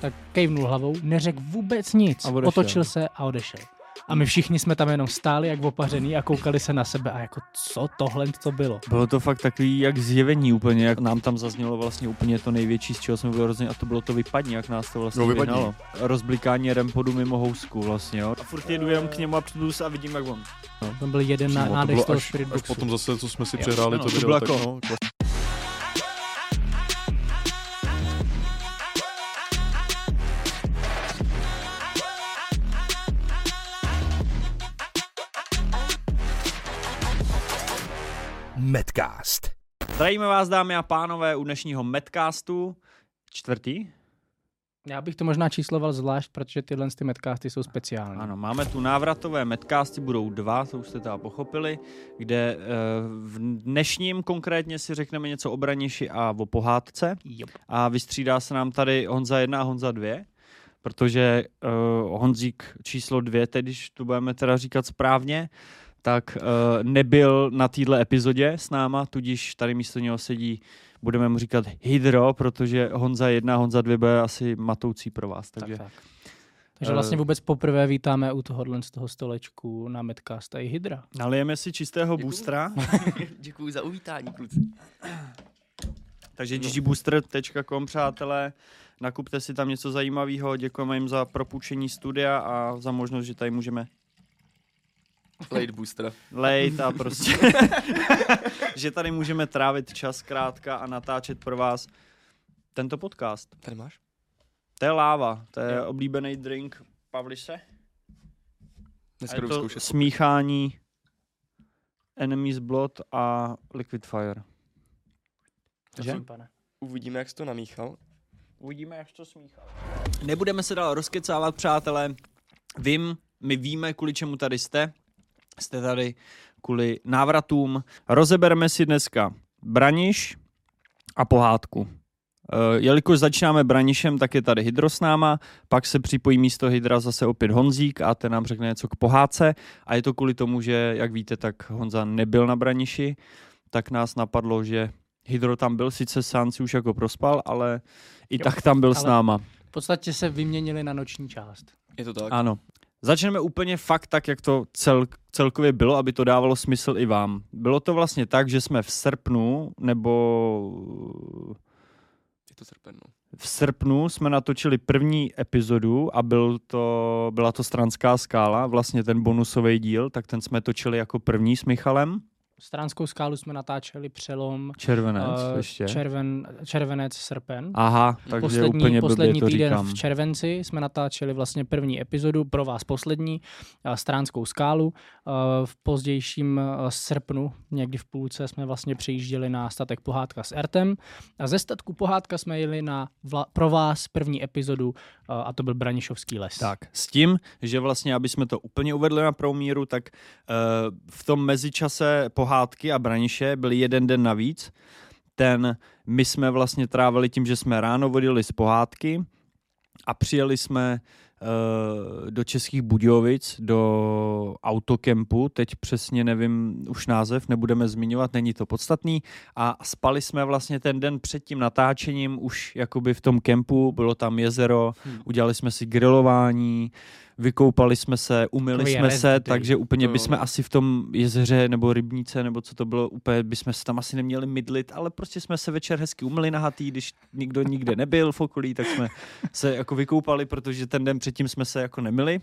tak kejvnul hlavou, neřekl vůbec nic, A odešel. otočil se a odešel. A my všichni jsme tam jenom stáli jak opařený a koukali se na sebe a jako co tohle to bylo. Bylo to fakt takový jak zjevení úplně, jak nám tam zaznělo vlastně úplně to největší, z čeho jsme byli hrozně, a to bylo to vypadní, jak nás to vlastně No, vyhnalo. Rozblikání rempodu mimo housku vlastně, jo. A furt jedu jenom k němu a přijdu a vidím, jak on. To byl jeden Přímo, to nádech bylo z toho až, až potom zase, co jsme si Jo, přehráli ano, to to bylo tak jako- no, Medcast. Zdravíme vás, dámy a pánové, u dnešního Medcastu. Čtvrtý? Já bych to možná čísloval zvlášť, protože tyhle ty medcasty jsou speciální. Ano, máme tu návratové Medcasty, budou dva, to už jste teda pochopili, kde eh, v dnešním konkrétně si řekneme něco o Braniši a o pohádce. Jo. a vystřídá se nám tady Honza 1 a Honza 2, protože uh, Honzík číslo 2, tedy když to budeme teda říkat správně, tak uh, nebyl na téhle epizodě s náma, tudíž tady místo něho sedí, budeme mu říkat Hydro, protože Honza 1 a Honza 2 bude asi matoucí pro vás, takže Tak, tak. Takže Eh, vlastně vůbec poprvé vítáme u tohohle z toho stolečku na Medcast a i Hydra. nalijeme si čistého Děkuju. boostera, Děkuji za uvítání, kluci. takže ggBooster.com, přátelé, nakupte si tam něco zajímavého, děkujeme jim za propůjčení studia a za možnost, že tady můžeme Late booster. lejt a prostě, že tady můžeme trávit čas zkrátka a natáčet pro vás tento podcast. Tady máš? To je láva, to je Jo. oblíbený drink Pavlise. A Dneska je to smíchání Enemy's Blood a Liquid Fire. Že? Pane. Uvidíme, jak jsi to namíchal. Uvidíme, jak to smíchá. Nebudeme se dál rozkecávat, přátelé. Vím, my víme, kvůli čemu tady jste. Jste tady kvůli návratům. Rozebereme si dneska Braniš a pohádku. Eh, Jelikož začínáme Branišem, tak je tady Hydro s náma, pak se připojí místo Hydra zase opět Honzík a ten nám řekne něco k pohádce a je to kvůli tomu, že jak víte, tak Honza nebyl na Braniši, tak nás napadlo, že Hydro tam byl, sice sám si už jako prospal, ale i Jo, tak tam byl s náma. V podstatě se vyměnili na noční část. Je to tak? Ano. Začneme úplně fakt tak, jak to cel, celkově bylo, aby to dávalo smysl i vám. Bylo to vlastně tak, že jsme v srpnu, nebo Je to srpen, no. v srpnu jsme natočili první epizodu a byl to, byla to Stranská skála, vlastně ten bonusový díl, tak ten jsme točili jako první s Michalem. Stránskou skálu jsme natáčeli přelom Červenec eh, ještě. červen, červenec, srpen. Aha, takže poslední, úplně poslední blbě to týden říkám. v červenci jsme natáčeli vlastně první epizodu, pro vás poslední, eh, Stránskou skálu. Eh, V pozdějším eh, srpnu, někdy v půlce, jsme vlastně přijížděli na statek Pohádka s Ertem a ze statku Pohádka jsme jeli na vla, pro vás první epizodu eh, a to byl Branišovský les. Tak, s tím, že vlastně, aby jsme to úplně uvedli na pravou míru, tak uh, v tom mezičase pohádky a braniše byl jeden den navíc. Ten my jsme vlastně trávili tím, že jsme ráno vodili z pohádky a přijeli jsme uh, do Českých Budějovic, do autokempu, teď přesně nevím už název, nebudeme zmiňovat, není to podstatný, a spali jsme vlastně ten den před tím natáčením už jakoby v tom kempu, bylo tam jezero, Hmm. udělali jsme si grilování, vykoupali jsme se, umyli Takový jsme se, takže úplně Jo, bychom no. asi v tom jezeře nebo rybníce, nebo co to bylo, úplně bychom se tam asi neměli mydlit, ale prostě jsme se večer hezky umyli nahatý, když nikdo nikde nebyl v okolí, tak jsme se jako vykoupali, protože ten den předtím jsme se jako nemili.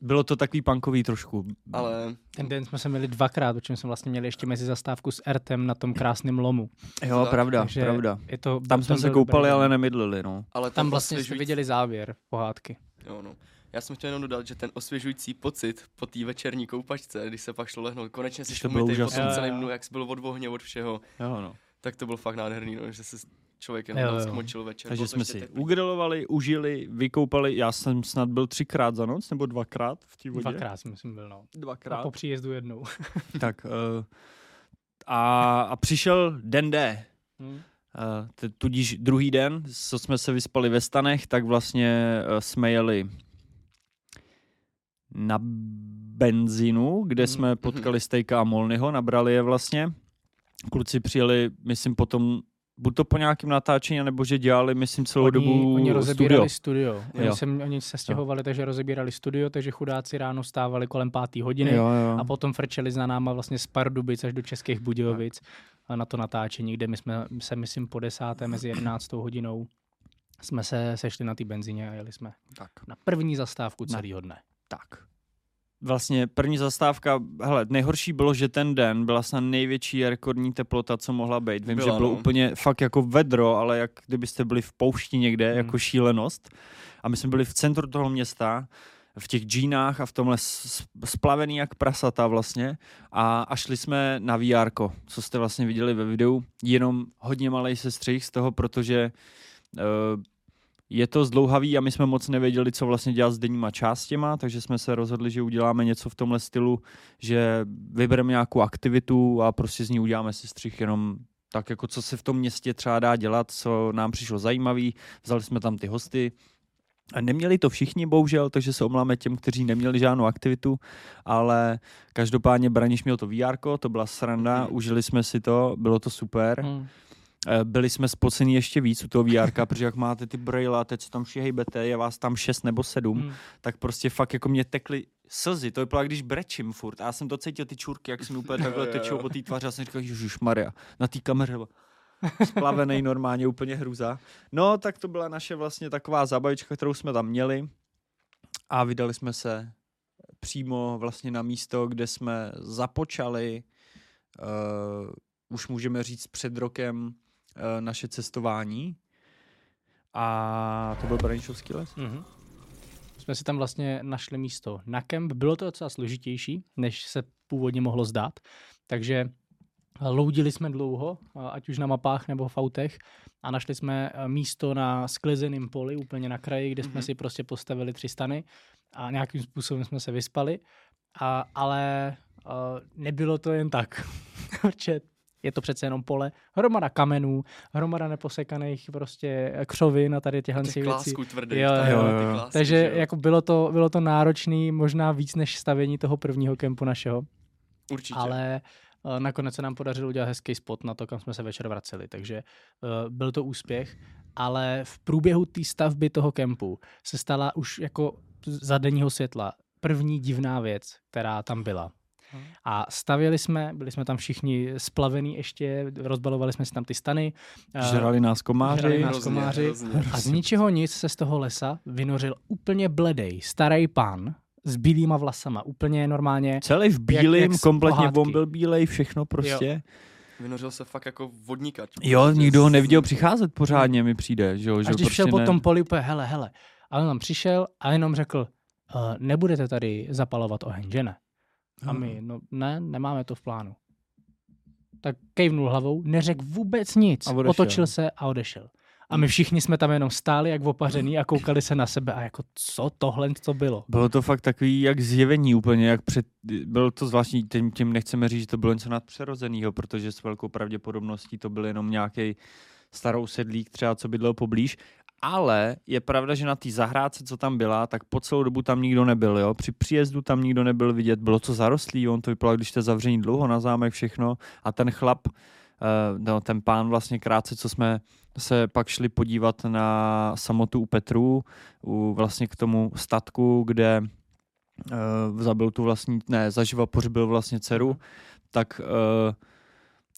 Bylo to takový punkový trošku. Ale Ten den jsme se měli dvakrát, protože jsme vlastně měli ještě mezi zastávku s Ertem na tom krásném lomu. Jo, tak, pravda, takže pravda. Je to, Tam jsme se koupali, dobrý ale nemydlili, no. ale Tam ten vlastně jste osvěžující- viděli závěr pohádky. Jo, no. Já jsem chtěl jenom dodat, že ten osvěžující pocit po té večerní koupačce, když se pak šlo lehnout, konečně si umytej po tom Jo, celém jo. dnu, jak jsi byl od ohně, od všeho, Jo, no. tak to bylo fakt nádherný, no, že se člověk Jo, jenom tam jo. smočil večer. Takže jsme si teplý. ugrilovali, užili, vykoupali. Já jsem snad byl třikrát za noc, nebo dvakrát v té vodě. Dvakrát myslím byl, no. A Dvakrát. po příjezdu jednou. Tak uh, a, a přišel den D. Hm. Uh, t- tudíž druhý den, co jsme se vyspali ve stanech, tak vlastně uh, jsme jeli na benzínu, kde Mhm. jsme potkali Stejka a Molnyho, nabrali je vlastně. Kluci přijeli, myslím, potom buď to po nějakém natáčení, nebo že dělali, myslím, celou oni, dobu oni rozebírali studio. studio. Oni, Jo. se, oni se stěhovali, takže rozebírali studio, takže chudáci ráno stávali kolem páté hodiny Jo, jo. a potom frčeli za náma vlastně z Pardubic až do Českých Budějovic a na to natáčení, kde my jsme se, myslím, po desáté mezi 11. hodinou jsme se sešli na té benzině a jeli jsme Tak. na první zastávku celého dne. Tak. Vlastně první zastávka, hele, nejhorší bylo, že ten den byla snad největší rekordní teplota, co mohla být. Vím, Byla, že bylo no. úplně fakt jako vedro, ale jak kdybyste byli v poušti někde, Hmm. jako šílenost. A my jsme byli v centru toho města, v těch džínách a v tomhle splavený jak prasata vlastně a, a šli jsme na VR, co jste vlastně viděli ve videu, jenom hodně malý sestřih z toho, protože uh, je to zdlouhavý a my jsme moc nevěděli, co vlastně dělat s denníma částěma, takže jsme se rozhodli, že uděláme něco v tomhle stylu, že vybereme nějakou aktivitu a prostě z ní uděláme sestřih jenom tak, jako co se v tom městě třeba dá dělat, co nám přišlo zajímavý. Vzali jsme tam ty hosty, a neměli to všichni, bohužel, takže se omláme těm, kteří neměli žádnou aktivitu, ale každopádně Braniš měl to VR, to byla sranda, Mhm. užili jsme si to, bylo to super. Hmm. Eh, Byli jsme spocení ještě víc u toho VR, protože jak máte ty braille a teď co tam všichni hejbete, je vás tam šest nebo sedm, Hmm. tak prostě fakt jako mě tekly slzy, to vypadalo, když brečím furt. A já jsem to cítil, ty čurky, jak jsem úplně takhle tečou po té tváři, a jsem říkal, Ježíš Maria, na té kameře splavený normálně, úplně hruza. No, tak to byla naše vlastně taková zábavička, kterou jsme tam měli a vydali jsme se přímo vlastně na místo, kde jsme započali, uh, už můžeme říct před rokem, naše cestování. A to byl Braničovský les. Mhm. Jsme si tam vlastně našli místo na kemp. Bylo to docela složitější, než se původně mohlo zdát. Takže loudili jsme dlouho, a- ať už na mapách nebo v autech a našli jsme eh, místo na sklizeném poli, úplně na kraji, kde jsme Mhm. si prostě postavili tři stany a nějakým způsobem jsme se vyspali. A, ale uh, nebylo to jen tak, protože je to přece jenom pole, hromada kamenů, hromada neposekaných prostě křovin a tady těchhle Těch věcí. tvrdých. Jo, tam jo, ty jo. klásky, Takže že jo. jako bylo to, bylo to náročný, možná víc než stavění toho prvního kempu našeho, Určitě. ale uh, nakonec se nám podařilo udělat hezký spot na to, kam jsme se večer vraceli, takže uh, byl to úspěch, ale v průběhu té stavby toho kempu se stala už jako za denního světla první divná věc, která tam byla. A stavěli jsme, byli jsme tam všichni splavený ještě, rozbalovali jsme si tam ty stany. Žrali nás komáři. žrali nás Hrozně, komáři. hrozně. A z ničeho nic se z toho lesa vynořil úplně bledej, starý pán s bílýma vlasama, úplně normálně. Celý v bílém, jak z kompletně on byl bílej, všechno prostě. Vynořil se fakt jako vodníkač. Jo, Prostě nikdo ho neviděl přicházet pořádně, mi přijde. Že, jo, že Až když prostě šel po ne... tom poli úplně, hele, hele. A on tam přišel a jenom řekl, uh, nebudete tady zapalovat oheň, že ne? A my, no ne, nemáme to v plánu. Tak kejvnul hlavou, neřekl vůbec nic, A odešel. otočil se a odešel. A my všichni jsme tam jenom stáli jak opařený a koukali se na sebe a jako co tohle to bylo. Bylo to fakt takový jak zjevení úplně, jak před, bylo to zvláštní, tím, tím nechceme říct, že to bylo něco nadpřirozeného, protože s velkou pravděpodobností to byl jenom nějaký starou sedlík třeba, co bydlel poblíž, ale je pravda, že na té zahrádce, co tam byla, tak po celou dobu tam nikdo nebyl, jo. Při příjezdu tam nikdo nebyl vidět, bylo to zarostlý, on to vypadalo, když jste zavření dlouho na zámek, všechno. A ten chlap, uh, no, ten pán vlastně krátce, co jsme se pak šli podívat na samotu u Petru, u, vlastně k tomu statku, kde uh, zabil tu vlastní, ne, zaživa pohřbil vlastně dceru, tak uh,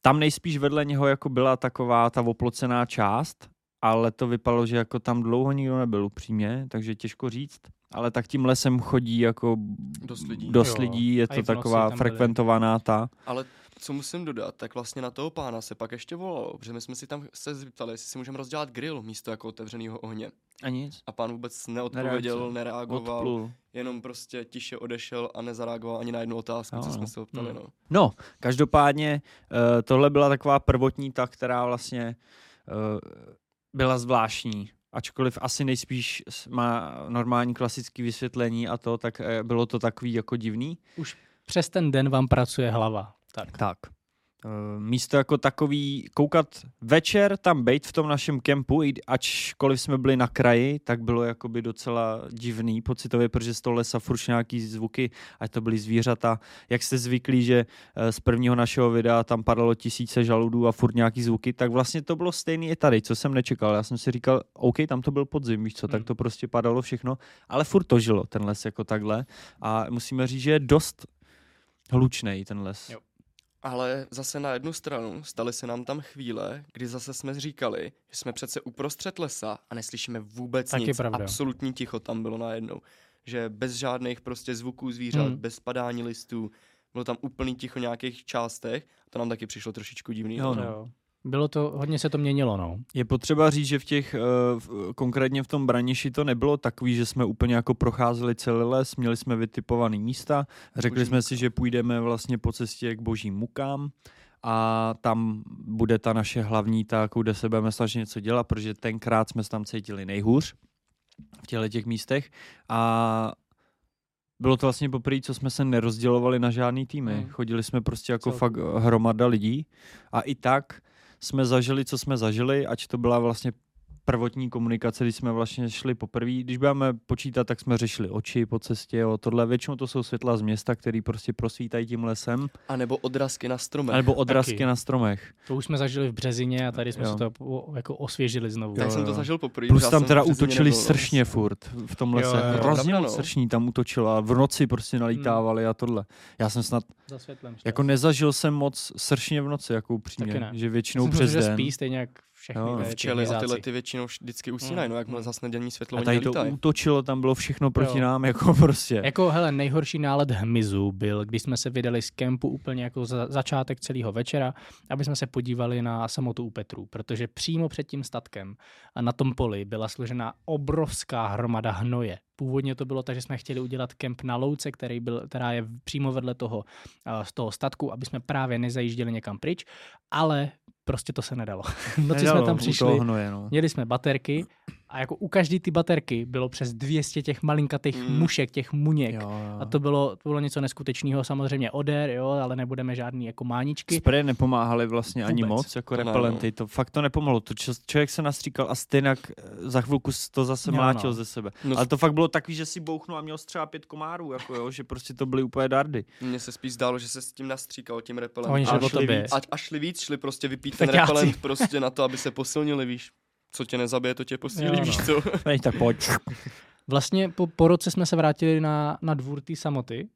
tam nejspíš vedle něho jako byla taková ta oplocená část, ale to vypadalo, že jako tam dlouho nikdo nebyl upřímně, takže těžko říct. Ale tak tím lesem chodí jako Dost lidí. dost lidí je to taková tam byli. frekventovaná ta. Ale co musím dodat, tak vlastně na toho pána se pak ještě volalo, protože my jsme si tam se zeptali, jestli si můžeme rozdělat grill místo jako otevřeného ohně. A nic. A pán vůbec neodpověděl, Nereakce. nereagoval, Odplul. jenom prostě tiše odešel a nezareagoval ani na jednu otázku, Jo, co jo. jsme se ho ptali. Hmm. No. No, každopádně uh, tohle byla taková prvotní ta, která vlastně uh, byla zvláštní. Ačkoliv asi nejspíš má normální klasické vysvětlení a to, tak uh, bylo to takový jako divný. Přes ten den vám pracuje hlava. Tak. Tak. Uh, místo jako takový, koukat večer, tam být v tom našem kempu, ačkoliv jsme byli na kraji, tak bylo jakoby docela divný pocitově, protože z toho lesa furt nějaký zvuky, ať to byly zvířata. Jak jste zvyklí, že uh, z prvního našeho videa tam padalo tisíce žaludů a furt nějaký zvuky, tak vlastně to bylo stejný i tady, co jsem nečekal. Já jsem si říkal, OK, tam to byl podzim, víš co, tak Hmm. to prostě padalo všechno, ale furt to žilo, ten les jako takhle. A musíme říct, že je dost hlučnej ten les. Jo. Ale zase na jednu stranu staly se nám tam chvíle, kdy zase jsme říkali, že jsme přece uprostřed lesa a neslyšíme vůbec Taky nic. pravda. Absolutní ticho tam bylo najednou. Že bez žádných prostě zvuků zvířat, Hmm. bez padání listů, bylo tam úplný ticho v nějakých částech. To nám taky přišlo trošičku divný. Jo, no. no. Jo. Bylo to, hodně se to měnilo, no. Je potřeba říct, že v těch, eh, v- konkrétně v tom Braniši to nebylo takový, že jsme úplně jako procházeli celý les, měli jsme vytipované místa, řekli Boží jsme muka. si, že půjdeme vlastně po cestě k božím mukám a tam bude ta naše hlavní ta, kde se budeme snažit něco dělat, protože tenkrát jsme se tam cítili nejhůř v těchto těch místech a bylo to vlastně poprvé, co jsme se nerozdělovali na žádný týmy. Hmm. Chodili jsme prostě jako fakt hromada lidí a i tak jsme zažili, co jsme zažili, ať to byla vlastně prvotní komunikace, když jsme vlastně šli poprvé. Když budeme počítat, tak jsme řešili oči po cestě, jo, tohle. Většinou to jsou světla z města, který prostě prosvítají tím lesem, A nebo odrazky na stromech. nebo odrazky Taky. na stromech. To už jsme zažili v Březině a tady jsme Jo. si to jako osvěžili znovu. Tak Jo, jsem to zažil poprvé. Plus já tam teda útočili nebyl, no. sršně furt v tom lese. jo, jo. Hrozně no. sršní tam útočilo a v noci prostě nalítávali a tohle. Já jsem snad, Za světlem. jako nezažil jsem moc sršně v noci, jako upřímně, že Já většinou přes den. spí stejně jak všechny ty Včely a tyhle ty většinou vždycky usínají, Mm, no jakmile mm. zasne denní světlo, A tady to nelítají. útočilo, tam bylo všechno proti Jo. nám, jako prostě. Jako, hele, nejhorší nálet hmyzu byl, když jsme se vydali z kempu úplně jako za začátek celého večera, aby jsme se podívali na samotu u Petru, protože přímo před tím statkem a na tom poli byla složena obrovská hromada hnoje. Původně to bylo tak, že jsme chtěli udělat kemp na louce, který byl, která je přímo vedle toho, a, z toho statku, aby jsme právě nezajížděli někam pryč, ale prostě to se nedalo. V noci jsme Nedalo, tam u přišli, Hnoje, no. Měli jsme baterky a jako u každé ty baterky bylo přes 200 těch malinkatých Mm. mušek, těch muněk. Jo, jo. A to bylo, to bylo něco neskutečného, samozřejmě odér, jo, ale nebudeme žádný jako máničky. Spreje nepomáhaly vlastně ani Vůbec. moc, jako To ne, repelenty, no. to fakt to nepomohlo. To č- člověk se nastříkal a stejně eh, za chvilku to zase Jo, mlátil no. ze sebe. No, Ale to fakt bylo takový, že si bouchnul a měl třeba pět komárů, jako jo, že prostě to byly úplně dardy. Mně se spíš zdálo, že se s tím nastříkal tím repelentem. Oni A šli víc, a, a šli víc, šli prostě vypít ten repelent prostě na to, aby se posilnili, víš. Co tě nezabije, to tě posílí, Jo, no. víš co? Teď tak pojď. Vlastně po, po roce jsme se vrátili na, na dvůr té samoty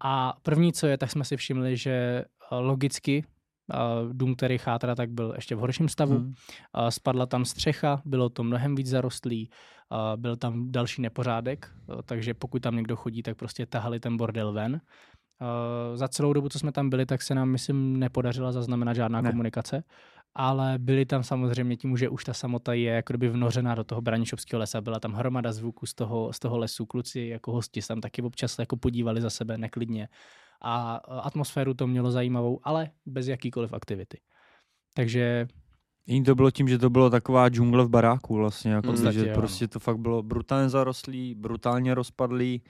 a první, co je, tak jsme si všimli, že eh, logicky eh, dům, který chátra, tak byl ještě v horším stavu. Hmm. A spadla tam střecha, bylo to mnohem víc zarostlý, byl tam další nepořádek, takže pokud tam někdo chodí, tak prostě tahali ten bordel ven. A za celou dobu, co jsme tam byli, tak se nám, myslím, nepodařila zaznamenat žádná ne. komunikace, ale byli tam samozřejmě tím, že už ta samota je jako kdyby vnořená do toho Branišovského lesa, byla tam hromada zvuků z toho, z toho lesu, kluci jako hosti se tam taky občas jako podívali za sebe neklidně. A atmosféru to mělo zajímavou, ale bez jakýkoliv aktivity. Takže Jiný to bylo tím, že to bylo taková džungle v baráku vlastně, jako podstatě že jo, prostě to fakt bylo brutálně zarostlý, brutálně rozpadlý.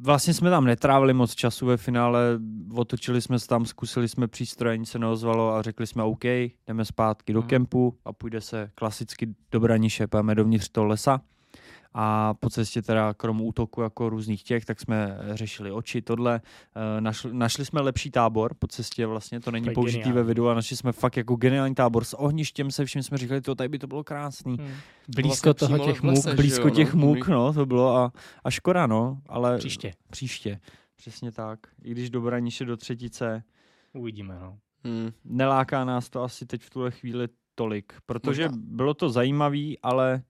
Vlastně jsme tam netrávili moc času ve finále, otočili jsme se tam, zkusili jsme přístroje, nic se neozvalo a řekli jsme OK, jdeme zpátky do Mhm. kempu a půjde se klasicky do Braniše, půjdeme dovnitř toho lesa. A po cestě teda krom útoku jako různých těch, tak jsme řešili oči, tohle. E, Našli, našli jsme lepší tábor po cestě vlastně, to není To použitý ve videu a našli jsme fakt jako geniální tábor s ohništěm se vším jsme říkali, to tady by to bylo krásný. Hmm. blízko vlastně toho těch lese, můk, že Blízko jo, těch no, můk, dobrý. no, to bylo a, a škoda, no, ale příště příště. Přesně tak. I když do Braniše do třetice, uvidíme. No. Hmm. neláká nás to asi teď v tuhle chvíli tolik, protože Možná. bylo to zajímavý, ale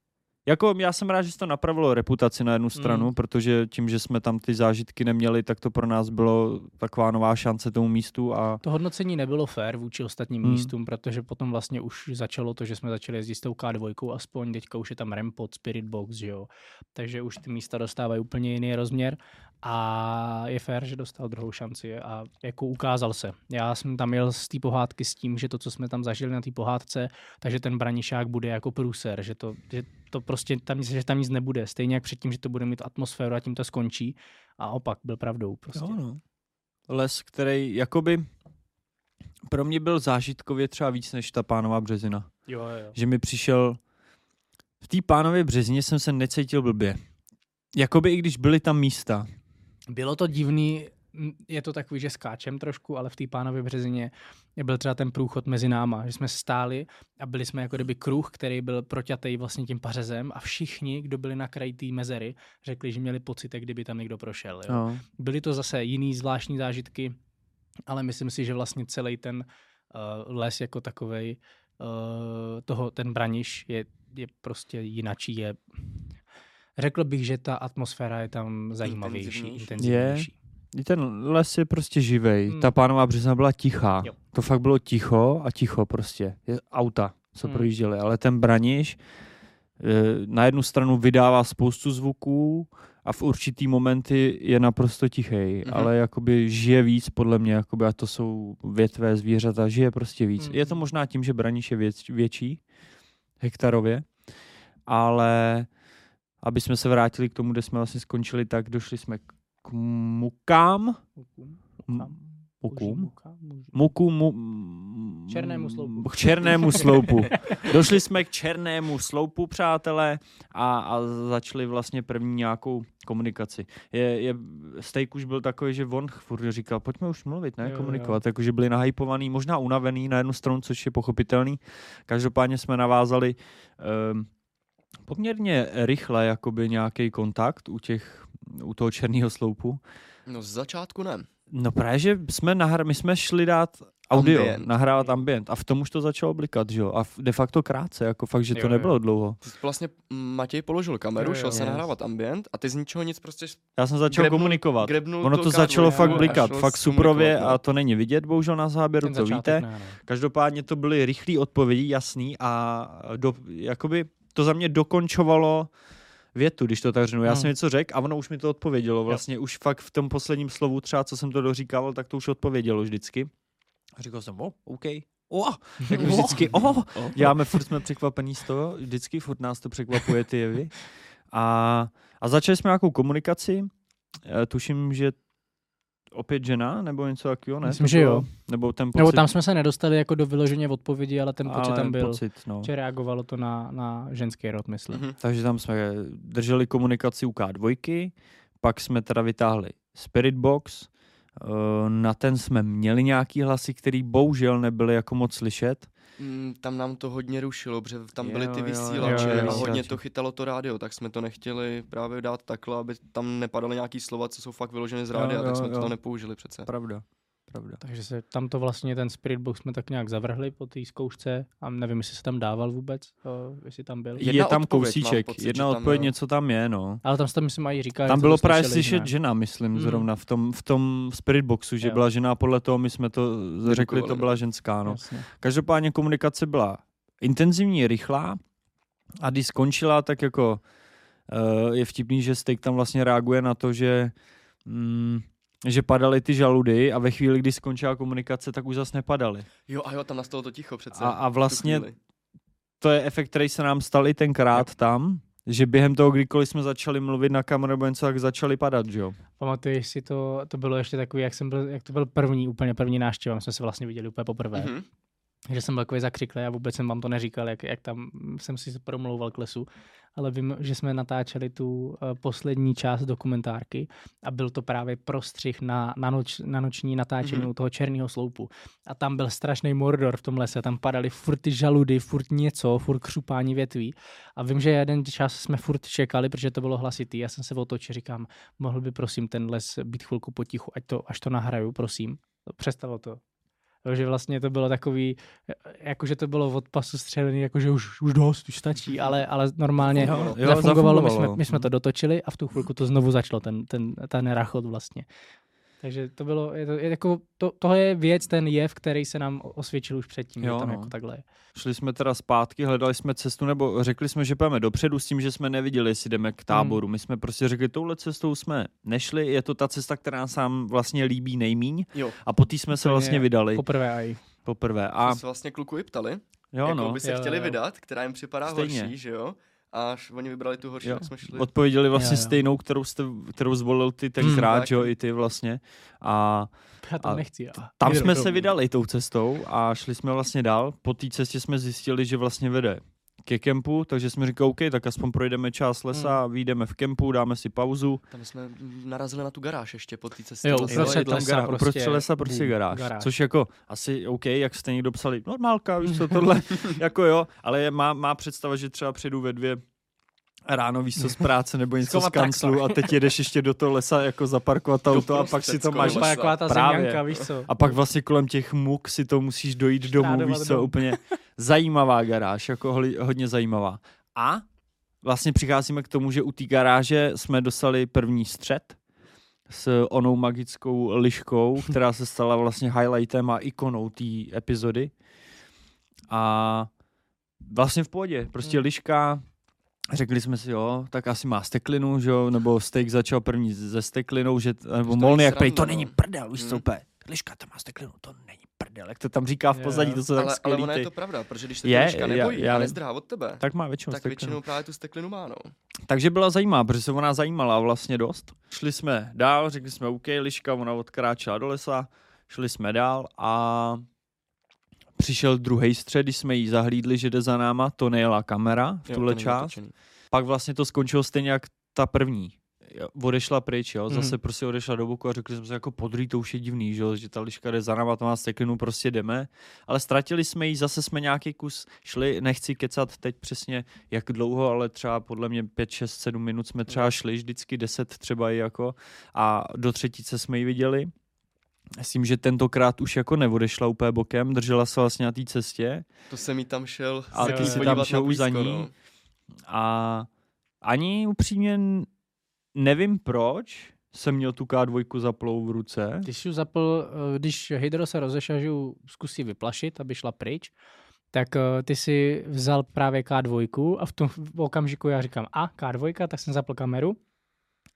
jako já jsem rád, že se to napravilo reputaci na jednu stranu, Mm. protože tím, že jsme tam ty zážitky neměli, tak to pro nás bylo taková nová šance tomu místu a To hodnocení nebylo fair vůči ostatním hmm. místům, protože potom vlastně už začalo to, že jsme začali jezdit s tou K2, aspoň teďka už je tam Rampot, Spirit Box, že jo. Takže už ty místa dostávají úplně jiný rozměr a je fér, že dostal druhou šanci a jako ukázal se. Já jsem tam jel z té pohádky s tím, že to, co jsme tam zažili na té pohádce, takže ten branišák bude jako průser, že to, že to prostě tam, nic- že tam nic nebude. Stejně jak předtím, že to bude mít atmosféru a tím to skončí. A opak byl pravdou prostě. Jo, no. Les, který jakoby pro mě byl zážitkově třeba víc než ta pánová březina. Jo, jo. Že mi přišel... V té pánově březině jsem se necítil blbě. Jakoby i když byly tam místa. Bylo to divný, je to takový, že skáčem trošku, ale v té pánově březině byl třeba ten průchod mezi náma, že jsme stáli a byli jsme jako kdyby kruh, který byl proťatý vlastně tím pařezem a všichni, kdo byli na kraji té mezery, řekli, že měli pocit, jak kdyby tam někdo prošel. Jo. No. Byly to zase jiný zvláštní zážitky, ale myslím si, že vlastně celý ten uh, les jako takovej, uh, toho, ten braniš je, je prostě jinačí, je Řekl bych, že ta atmosféra je tam zajímavější, Intenzivnější. intenzivnější. I ten les je prostě živej. Hmm. Ta pánová březina byla tichá. Jo. To fakt bylo ticho a ticho prostě. Je auta, co Hmm. projížděly. Ale ten braniš eh, na jednu stranu vydává spoustu zvuků a v určitý momenty je naprosto tichý, Mhm. ale jakoby žije víc podle mě, jakoby, a to jsou větvé zvířata, žije prostě víc. Mhm. Je to možná tím, že braniš je věc, větší, hektarově, ale aby jsme se vrátili k tomu, kde jsme vlastně skončili, tak došli jsme k mukám, Mukum? M- mukům, Muka? Muž- muku, mu, Černému sloupu. K černému sloupu. Došli jsme k černému sloupu, přátelé, a, a začali vlastně první nějakou komunikaci. Je, je, Steak už byl takový, že on furt říkal, pojďme už mluvit, ne, Jo, jo. komunikovat, jakože byli nahypovaný, možná unavený na jednu stranu, což je pochopitelný. Každopádně jsme navázali um, poměrně rychle jakoby nějaký kontakt u těch, u toho černého sloupu. No z začátku ne. No právě, že jsme nahra- my jsme šli dát audio, Ambient. ambient. nahrávat ambient a v tom už to začalo blikat, že jo? A de facto krátce, jako fakt, že to Jo, jo. nebylo dlouho. Ty vlastně Matěj položil kameru, Jo, jo, šel se jo. nahrávat ambient a ty z ničeho nic prostě Já jsem začal Grebnul- komunikovat. grebnul Ono to kádru, začalo jo, fakt a blikat, fakt suprově komunikovat, no. a to není vidět, bohužel na záběru, to víte. ne, no. Každopádně to byly rychlé odpovědi, jasný a do, jakoby to za mě dokončovalo větu, když to tak řeknu. Já Hmm. jsem něco řekl a ono už mi to odpovědělo. Vlastně už fakt v tom posledním slovu třeba, co jsem to doříkával, tak to už odpovědělo vždycky. A říkal jsem, o, OK, o, jako vždycky, o, Oh. Děláme, furt jsme překvapení z toho, vždycky furt nás to překvapuje ty jevy. A, a začali jsme nějakou komunikaci, e, tuším, že opět žena, nebo něco takového, ne? Myslím, To že bylo- jo. Nebo ten pocit. Nebo tam jsme se nedostali jako do vyloženě odpovědi, ale ten pocit ale tam byl. Pocit, no. Že reagovalo to na, na ženský rod, myslím. Mhm. Takže tam jsme drželi komunikaci u K2, pak jsme teda vytáhli Spirit Box, e, na ten jsme měli nějaký hlasy, který bohužel nebyly jako moc slyšet. Mm, tam nám to hodně rušilo, protože tam byly Jo, ty jo, jo, vysílače jo, a hodně vysílače. to chytalo to rádio, tak jsme to nechtěli právě dát takhle, aby tam nepadaly nějaký slova, co jsou fakt vyložené z Jo, rádia, jo, tak jsme to jo. tam nepoužili přece. Pravda. Pravda. Takže se tam to vlastně ten Spirit Box jsme tak nějak zavrhli po té zkoušce a nevím, jestli se tam dával vůbec, o, jestli tam byl. Jedna je tam odpověď, kousíček, pocit, jedna tam odpověď, něco tam je, no. Ale tam se tam myslím i říká, Tam bylo právě slyšet jinak. žena, myslím, Hmm. zrovna v tom, v tom Spirit Boxu, že Jo. byla žena a podle toho my jsme to řekli, to byla ženská, no. Jasně. Každopádně komunikace byla intenzivní, rychlá a když skončila, tak jako uh, je vtipný, že Steak tam vlastně reaguje na to, že mm, že padaly ty žaludy a ve chvíli, kdy skončila komunikace, tak už zase nepadaly. Jo a jo, tam nastalo to ticho přece. A, a vlastně to je efekt, který se nám stal i tenkrát tam, že během toho, kdykoliv jsme začali mluvit na kameru nebo něco, tak začali padat, že jo. Pamatuješ si to, to bylo ještě takový, jak jsem byl, jak to byl první, úplně první návštěva, my jsme se vlastně viděli úplně poprvé. Mhm. Že jsem byl takový zakřiklý a vůbec jsem vám to neříkal, jak, jak tam jsem si promlouval k lesu, ale vím, že jsme natáčeli tu uh, poslední část dokumentárky a byl to právě prostřih na, na, noč, na noční natáčení Mhm. mm-hmm. u toho černého sloupu. A tam byl strašný mordor v tom lese, tam padaly furt ty žaludy, furt něco, furt křupání větví. A vím, že jeden čas jsme furt čekali, protože to bylo hlasitý. Já jsem se otočil, říkám, mohl by prosím ten les být chvilku potichu, ať to, až to nahraju, prosím. Přestalo to. Takže vlastně to bylo takový, jakože to bylo od pasu střelený, jakože už, už dost, už stačí, ale, ale normálně Jo, jo, jo, zafungovalo, my jsme, zafungovalo. my jsme to dotočili a v tu chvilku to znovu začalo, ten, ten, ten rachot vlastně. Takže to bylo, je to, je jako, to, tohle je věc, ten jev, který se nám osvědčil už předtím, Jo, že tam no. jako takhle je. Šli jsme teda zpátky, hledali jsme cestu, nebo řekli jsme, že půjdeme dopředu s tím, že jsme neviděli, jestli jdeme k táboru. My jsme prostě řekli, touhle cestou jsme nešli, je to ta cesta, která se nám vlastně líbí nejmíň Jo, a po té jsme se Úplně vlastně vydali Poprvé aj. poprvé. a A se vlastně kluku i ptali, jo, jako no, by se Jo, chtěli jo. vydat, která jim připadá Stejně. horší, že jo? A až oni vybrali tu horší, Jo. tak jsme šli. Odpověděli vlastně Jo, jo. stejnou, kterou, jste, kterou zvolil ty Hmm, tenkrát, tak. že jo, i ty vlastně. A Já to A nechci. A tam jsme se vydali tou cestou a šli jsme vlastně dál. Po té cestě jsme zjistili, že vlastně vede ke kempu, takže jsme říkali, OK, tak aspoň projdeme část lesa, Hmm. vyjdeme v kempu, dáme si pauzu. Tam jsme narazili na tu garáž ještě po té cestě. Jo, Vlastně. uprostřed lesa gara- prostě uprostřed lesa prostě boom, garáž, garáž. Což jako asi OK, jak jste někdo psali, normálka, víš co, tohle, jako jo, ale je, má, má představa, že třeba přijedu ve dvě ráno víš co z práce nebo něco z kanclu a teď jedeš ještě do toho lesa jako zaparkovat auto a pak si to máš lesa. Taková ta Právě. zeměnka, víš co? a pak vlastně kolem těch muk si to musíš dojít domů, víš co, domů. úplně zajímavá garáž, jako hodně zajímavá. A vlastně přicházíme k tomu, že u té garáže jsme dostali první střed s onou magickou liškou, která se stala vlastně highlightem a ikonou té epizody. A vlastně v pohodě, prostě Hmm. liška, řekli jsme si, jo, tak asi má steklinu, že jo, nebo steak začal první se steklinou, že, nebo Molny není jak prej, to není no. prdel, co, Hmm. úplně, liška tam má steklinu, to není prdel, jak to tam říká v pozadí, to jsou tak ale, ale skvělý ona je to pravda, protože když se Je, liška já- nebojí já a vím. nezdrhá od tebe, Tak má většinou tak steklinu. většinou právě tu steklinu má, no. Takže byla zajímavá, protože se ona zajímala vlastně dost. Šli jsme dál, řekli jsme OK, liška, ona odkráčela do lesa, šli jsme dál a přišel druhý střed, když jsme jí zahlídli, že jde za náma, to nejela kamera v Jo, tuhle část. natočený. Pak vlastně to skončilo stejně jak ta první. Odešla pryč, jo, zase Mhm. prostě odešla do boku a řekli jsme si jako podrý, to už je divný, že, že ta liška jde za náma, to má steklinu, prostě jdeme. Ale ztratili jsme ji, zase jsme nějaký kus šli, nechci kecat teď přesně jak dlouho, ale třeba podle mě 5, 6, 7 minut jsme třeba šli, vždycky 10 třeba i jako a do třetice jsme ji viděli. S tím, že tentokrát už jako neodešla úplně bokem, držela se vlastně na té cestě To jsem jí tam šel A ty jsi tam šel už za ní? no. A ani upřímně nevím proč jsem měl tu K2 zaplou v ruce. Ty jsi zapl, eh, když Hydro se rozešel, že zkusí vyplašit, aby šla pryč, tak eh, ty si vzal právě K2 a v tom okamžiku já říkám, a K2, tak jsem zapl kameru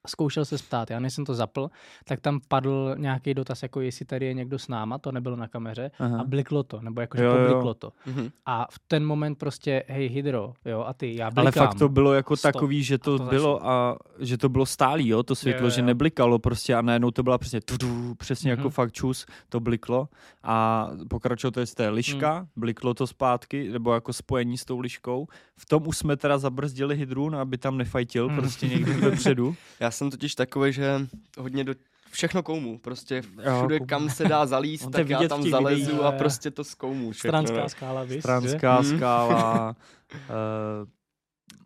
zkoušel se ptát. Já než jsem to zapl, tak tam padl nějaký dotaz, jako jestli tady je někdo s náma, to nebylo na kameře, Aha. a bliklo to, nebo jakože Jo, jo. pobliklo to. Mhm. A v ten moment prostě, hej Hydro, jo, a ty, já Ale blikám. fakt to bylo jako Stop. takový, že to, A to bylo a že to bylo stálý, jo, to světlo, Jo, jo, že jo. neblikalo prostě a najednou to byla přesně tudu, přesně jako Mhm. fakt čus, to bliklo a pokračovalo to je z té liška, Hmm. bliklo to zpátky, nebo jako spojení s tou liškou. V tom už jsme teda zabrzdili hydrun, aby tam nefajtil Hmm. prostě někde vepředu. Já jsem totiž takový, že hodně do všechno koumu, prostě Jo, všude, koumu. kam se dá zalíst, On tak já tam zalezu videích. a Jo, jo. prostě to zkoumu. všechno, Stranská no. skála, víš? že? Stranská Mhm. skála, uh,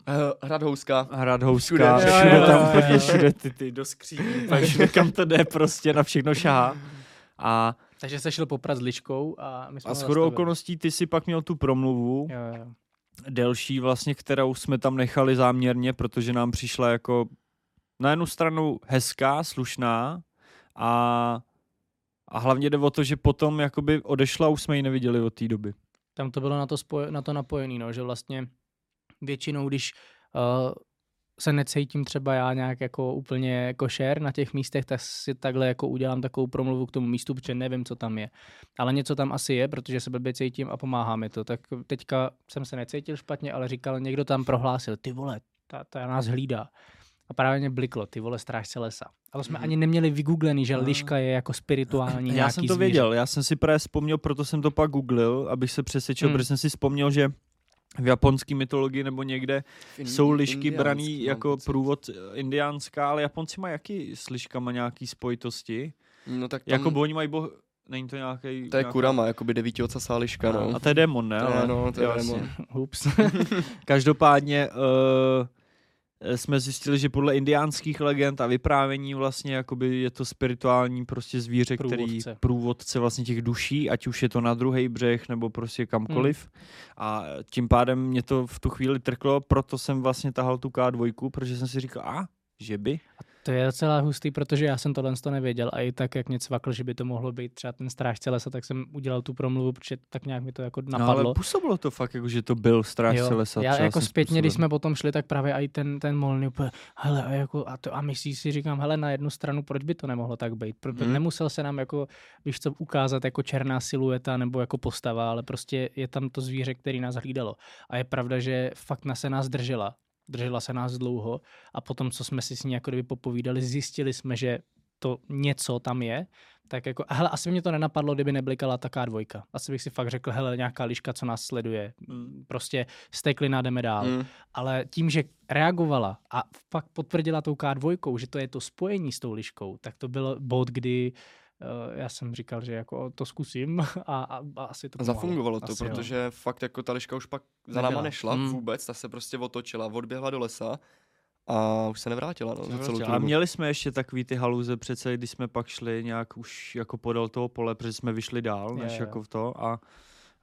Eh, Hrad Houska. Hrad Houska, Všude. všude, Jo, všude jo, tam jo, jo. všude ty, ty do skříní, všude kam to jde, prostě na všechno šahá. A, Takže se šel poprat s ličkou a my jsme a ho shodou zastavili. okolností ty si pak měl tu promluvu, Jo, jo. delší vlastně, kterou jsme tam nechali záměrně, protože nám přišla jako na jednu stranu hezká, slušná a, a hlavně jde o to, že potom jakoby odešla, už jsme ji neviděli od té doby. Tam to bylo na to, spoj- na to napojený, no, že vlastně většinou, když uh, se necítím třeba já nějak jako úplně košer na těch místech, tak si takhle jako udělám takovou promluvu k tomu místu, protože nevím, co tam je. Ale něco tam asi je, protože se blbě cítím a pomáhá mi to. Tak teďka jsem se necítil špatně, ale říkal, někdo tam prohlásil, ty vole, ta, ta nás hlídá. A právě mě bliklo, ty vole, strážce lesa. Ale jsme Mhm. ani neměli vygooglený, že liška je jako spirituální Já nějaký jsem to zvíře. věděl, já jsem si právě vzpomněl, proto jsem to pak googlil, abych se přesvědčil, Hmm. protože jsem si vzpomněl, že v japonské mytologii nebo někde Indi- jsou lišky braný jako pocit. průvod eh, indiánská, ale Japonci mají jaký s liškama nějaký spojitosti? No tak tam, Jako bo oni mají boh... Není to nějaký... to je kurama, jakoby devítiocasá liška, no. A to je démon, ne? To je, Ale- no, to je jo, démon. Ups. Každopádně uh, jsme zjistili, že podle indiánských legend a vyprávění vlastně jakoby je to spirituální prostě zvíře, který Průvodce. průvodce vlastně těch duší, ať už je to na druhý břeh nebo prostě kamkoliv. Hmm. A tím pádem mě to v tu chvíli trklo, proto jsem vlastně tahal tu K2, protože jsem si říkal, a že by? To je docela hustý, protože já jsem tohle to nevěděl a i tak, jak mě cvakl, že by to mohlo být třeba ten strážce lesa, tak jsem udělal tu promluvu, protože tak nějak mi to jako No, napadlo. ale působilo to fakt, jako, že to byl strážce lesa. já jako zpětně, když způsobem. jsme potom šli, tak právě i ten, ten molný úplně, hele, a, jako, a, to, a myslíš si, říkám, hele, na jednu stranu, proč by to nemohlo tak být? Proto Hmm. nemusel se nám jako, víš co, ukázat jako černá silueta nebo jako postava, ale prostě je tam to zvíře, který nás hlídalo. A je pravda, že fakt na se nás držela. Držela se nás dlouho a potom, co jsme si s ní jako kdyby popovídali, zjistili jsme, že to něco tam je, tak jako, hele, asi by mě to nenapadlo, kdyby neblikala taká dvojka. Asi bych si fakt řekl, hele, nějaká liška, co nás sleduje, Mm. prostě steklina, jdeme dál. Mm. Ale tím, že reagovala a fakt potvrdila tou K2, že to je to spojení s tou liškou, tak to byl bod, kdy uh, já jsem říkal, že jako to zkusím a, a, a asi to pomohlo. Zafungovalo to, Asi jo. protože fakt jako ta liška už pak za náma nešla Mm. vůbec, ta se prostě otočila, odběhla do lesa a už se nevrátila, no, za celou tu A měli jsme ještě takový ty haluze přece, když jsme pak šli nějak už jako podél toho pole, protože jsme vyšli dál, než Jo, jo. jako v to a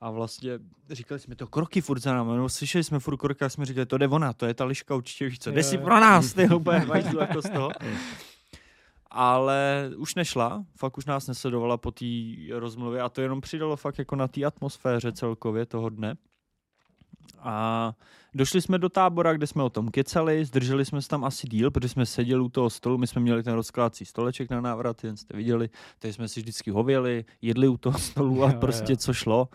a vlastně říkali jsme to kroky furt za námi, no slyšeli jsme furt kroky a jsme říkali, to jde ona, to je ta liška určitě, víš co, jde Jo, si jo. pro nás, ty úplně jako z toho. Ale už nešla, fakt už nás nesledovala po té rozmluvě a to jenom přidalo fakt jako na té atmosféře celkově toho dne. A došli jsme do tábora, kde jsme o tom kecali, zdrželi jsme se tam asi díl, protože jsme seděli u toho stolu, my jsme měli ten rozkládací stoleček na návrat, jen jste viděli, tady jsme si vždycky hověli, jedli u toho stolu a Jo, jo. prostě co šlo.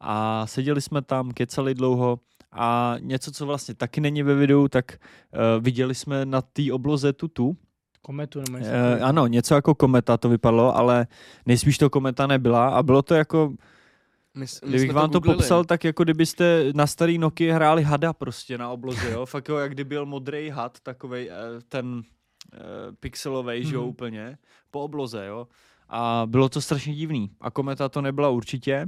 A seděli jsme tam, kecali dlouho a něco, co vlastně taky není ve videu, tak uh, viděli jsme na té obloze tutu, Kometu nebo něco Uh, takového. ano, něco jako kometa to vypadalo, ale nejspíš to kometa nebyla a bylo to jako, My, my kdybych vám to googlili. popsal, tak jako kdybyste na starý Nokia hráli hada prostě na obloze, jo, fakt jo, jak kdyby byl modrý had, takovej eh, ten pixelový, že jo, Mhm. úplně, po obloze, jo. A bylo to strašně divný. A kometa to nebyla určitě.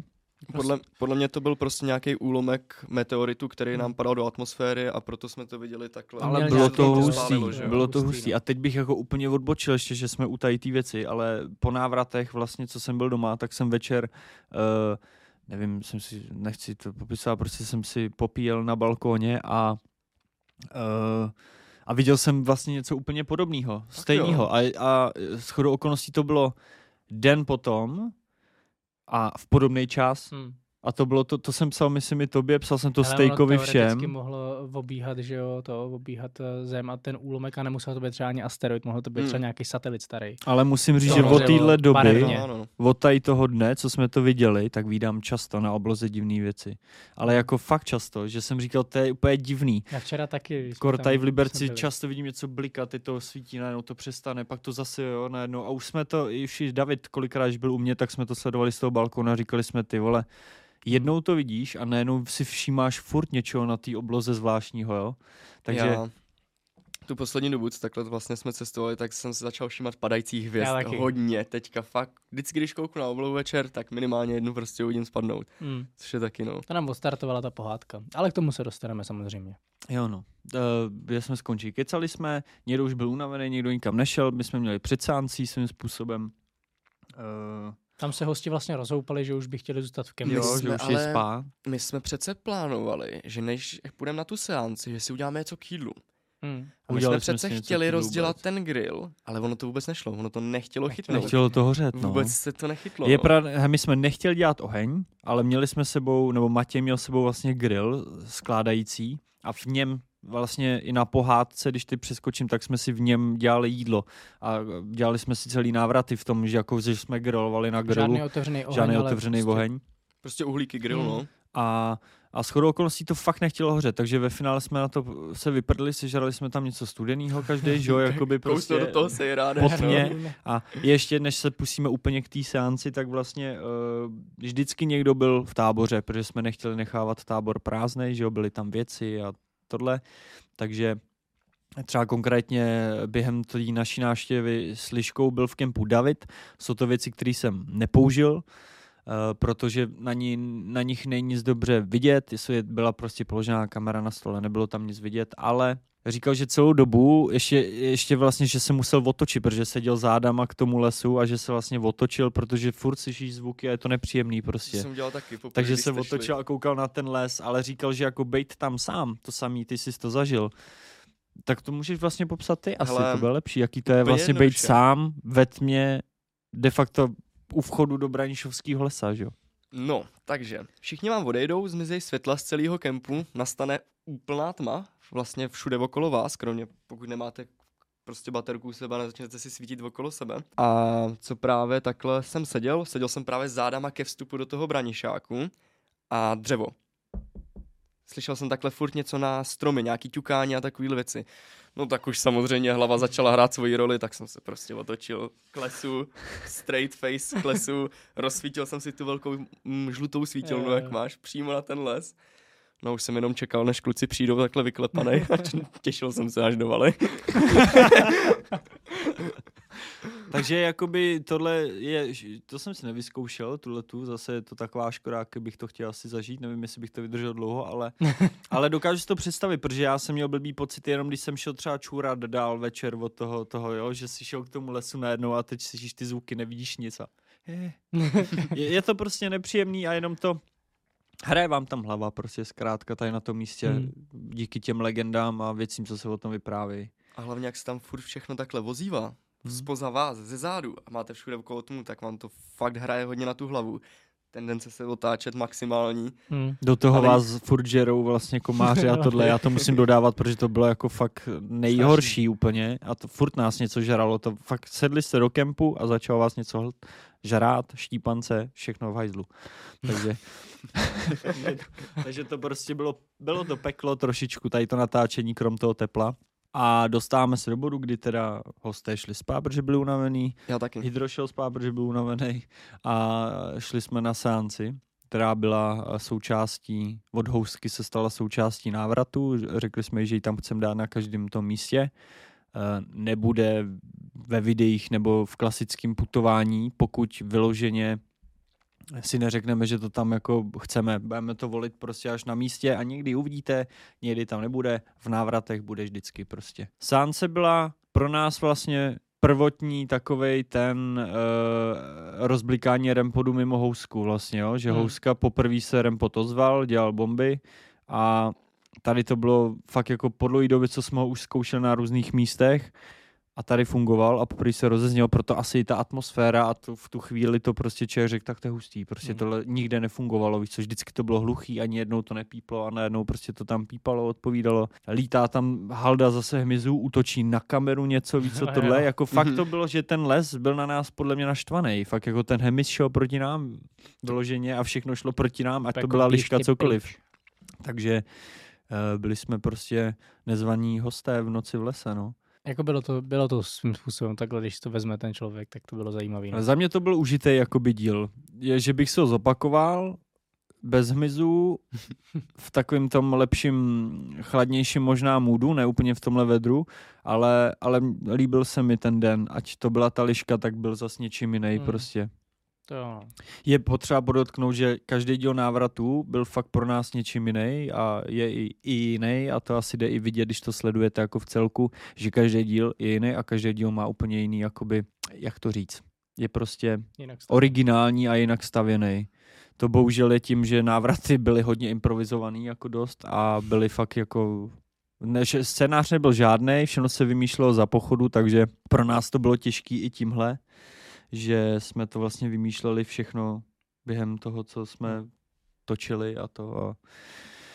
Podle, podle mě to byl prostě nějaký úlomek meteoritu, který Hmm. nám padal do atmosféry a proto jsme to viděli takhle. Ale bylo to hustý, spálilo, že bylo to Hustý, no. A teď bych jako úplně odbočil ještě, že jsme u tady té věci, ale po návratech vlastně, co jsem byl doma, tak jsem večer, uh, nevím, jsem si, nechci to popisovat, prostě jsem si popíjel na balkóně a uh, a viděl jsem vlastně něco úplně podobného, stejného. A, a shodou okolností to bylo den potom a v podobný čas. Hmm. A to bylo to, to jsem psal, myslím i tobě, psal jsem to Ale Stejkovi všem. mohlo obíhat, že jo, to obíhat eh, zem a ten úlomek a nemusel to být třeba ani asteroid, mohl to být třeba Hmm. nějaký satelit starý. Ale musím říct, To že od téhle doby, barevně. No, no, no. od tady toho dne, co jsme to viděli, tak vídám často na obloze divné věci. Ale jako fakt často, že jsem říkal, to je úplně divný. Já včera taky. Kor tady v Liberci často vidím něco blikat, ty to svítí, najednou to přestane, pak to zase jo, najednou. A už jsme to, už i David kolikrát, když byl u mě, tak jsme to sledovali z toho balkona a říkali jsme, ty vole, jednou to vidíš a najednou si všímáš furt něčeho na té obloze zvláštního, jo. Takže Já tu poslední dobu, co takhle vlastně jsme cestovali, tak jsem se začal všímat padajících hvězd Já taky. hodně teďka fakt. Vždycky, když kouknu na oblohu večer, tak minimálně jednu prostě uvidím spadnout, Hmm. což je taky no. To nám odstartovala ta pohádka. Ale k tomu se dostaneme samozřejmě. Jo no, uh, kde jsme skončili. Kecali jsme, někdo už byl unavený, někdo nikam nešel, my jsme měli předsáncí svým způsobem. Uh, Tam se hosti vlastně rozhoupali, že už by chtěli zůstat v kempu. jo, jsme že už je ale- spá. My jsme přece plánovali, že než půjdeme na tu seanci, že si uděláme něco k jídlu. Hmm. A my Udělali jsme jsme přece něco chtěli rozdělat vůbec. ten grill, ale ono to vůbec nešlo, ono to nechtělo chytnout. Nechtělo to hořet, no. Vůbec se to nechytlo. Je no. pravda, he, my jsme nechtěli dělat oheň, ale měli jsme sebou, nebo Matěj měl sebou vlastně grill skládající a v něm vlastně i na pohádce, když ty přeskočím, tak jsme si v něm dělali jídlo a dělali jsme si celý návraty v tom, že jako že jsme grilovali na grilu, Žádný otevřený oheň, žádný otevřený prostě oheň. Prostě uhlíky grill, Hmm. no. A, a shodou okolností to fakt nechtělo hořet, takže ve finále jsme na to se vyprdli, sežrali jsme tam něco studeného každý, že jo, jakoby prostě do toho se rád. potně. A ještě než se pustíme úplně k té seanci, tak vlastně uh, vždycky někdo byl v táboře, protože jsme nechtěli nechávat tábor prázdnej, že jo, byly tam věci a tohle, takže třeba konkrétně během té naší návštěvy s Liškou byl v kempu David, jsou to věci, které jsem nepoužil, Uh, protože na, ní, na nich není nic dobře vidět, jestli je- byla prostě položená kamera na stole, nebylo tam nic vidět, ale říkal, že celou dobu, ještě, ještě vlastně, že se musel otočit, protože seděl zádama k tomu lesu a že se vlastně otočil, protože furt slyšíš zvuky a je to nepříjemný To prostě. jsem dělal taky. Poprvé, Takže se otočil šli. a koukal na ten les, ale říkal, že jako bejt tam sám, to samý, ty jsi to zažil. Tak to můžeš vlastně popsat ty asi, Hele, to bude lepší, jaký to je vlastně bejt sám ve tmě de facto u vchodu do Branišovského lesa, že jo? No, takže všichni vám odejdou, zmizí světla z celého kempu, nastane úplná tma, vlastně všude okolo vás, kromě pokud nemáte prostě baterku u sebe nezačnete si svítit okolo sebe. A co právě takhle jsem seděl, seděl jsem právě zádama ke vstupu do toho branišáku a dřevo. Slyšel jsem takhle furt něco na stromy, nějaký ťukání a takovýhle věci. No tak už samozřejmě hlava začala hrát svoji roli, tak jsem se prostě otočil k lesu, straight face k lesu, rozsvítil jsem si tu velkou mm, žlutou svítilnu, jak máš, přímo na ten les. No už jsem jenom čekal, než kluci přijdou takhle vyklepanej a těšil jsem se až do valy. Takže jakoby tohle je, to jsem si nevyzkoušel, tuhle tu, zase je to taková škoda, bych to chtěl asi zažít, nevím, jestli bych to vydržel dlouho, ale, ale dokážu si to představit, protože já jsem měl blbý pocit jenom, když jsem šel třeba čůrat dál večer od toho, toho jo, že si šel k tomu lesu najednou a teď slyšíš ty zvuky, nevidíš nic a je, je to prostě nepříjemný a jenom to, Hraje vám tam hlava prostě zkrátka tady na tom místě hmm. díky těm legendám a věcím, co se o tom vypráví. A hlavně, jak se tam furt všechno takhle vozívá, hmm. spoza vás, ze zádu a máte všude okolo tomu, tak vám to fakt hraje hodně na tu hlavu. Tendence se otáčet maximální. Hmm. Do toho Ale... vás furt žerou vlastně komáři a tohle, já to musím dodávat, protože to bylo jako fakt nejhorší Strašný. úplně a to furt nás něco žralo, to fakt sedli jste do kempu a začalo vás něco žrát, štípance, všechno v hajzlu. Takže, takže to prostě bylo, bylo to peklo trošičku, tady to natáčení krom toho tepla. A dostáváme se do bodu, kdy teda hosté šli spát, protože byli unavený. Já taky. Hydro šel spát, protože byl unavený. A šli jsme na seanci, která byla součástí, od housky se stala součástí návratu. Řekli jsme, že ji tam chceme dát na každém tom místě. E, nebude ve videích nebo v klasickém putování, pokud vyloženě si neřekneme, že to tam jako chceme. Budeme to volit prostě až na místě a někdy uvidíte, někdy tam nebude, v návratech bude vždycky prostě. Sánce byla pro nás vlastně prvotní takovej ten uh, rozblikání rempodu mimo housku vlastně, jo? že hmm. houska poprvé se rempot ozval, dělal bomby a tady to bylo fakt jako po dlouhé době, co jsme ho už zkoušeli na různých místech a tady fungoval a poprvé se rozezněl, proto asi ta atmosféra a to, v tu chvíli to prostě člověk řekl, tak to je hustý, prostě mm. tohle nikde nefungovalo, víš, co vždycky to bylo hluchý, ani jednou to nepíplo a najednou prostě to tam pípalo, odpovídalo. Lítá tam halda zase hmyzu, útočí na kameru něco, víc co tohle, jako fakt mhm. to bylo, že ten les byl na nás podle mě naštvaný, fakt jako ten hmyz šel proti nám vyloženě a všechno šlo proti nám, ať to byla liška cokoliv. Takže uh, byli jsme prostě nezvaní hosté v noci v lese, no. Jako bylo to, bylo to svým způsobem takhle, když to vezme ten člověk, tak to bylo zajímavé. No. Za mě to byl užitý jakoby díl. Je, že bych se ho zopakoval, bez hmyzu, v takovém tom lepším, chladnějším možná můdu, ne úplně v tomhle vedru, ale, ale líbil se mi ten den, ať to byla ta liška, tak byl zas něčím jiný hmm. prostě. To jo. Je potřeba podotknout, že každý díl návratu byl fakt pro nás něčím jiný a je i, i jiný a to asi jde i vidět, když to sledujete jako v celku, že každý díl je jiný a každý díl má úplně jiný, jakoby, jak to říct, je prostě originální a jinak stavěný. To bohužel je tím, že návraty byly hodně improvizovaný jako dost a byly fakt jako ne, scénář nebyl žádný, všechno se vymýšlelo za pochodu, takže pro nás to bylo těžký i tímhle že jsme to vlastně vymýšleli všechno během toho, co jsme hmm. točili a to. A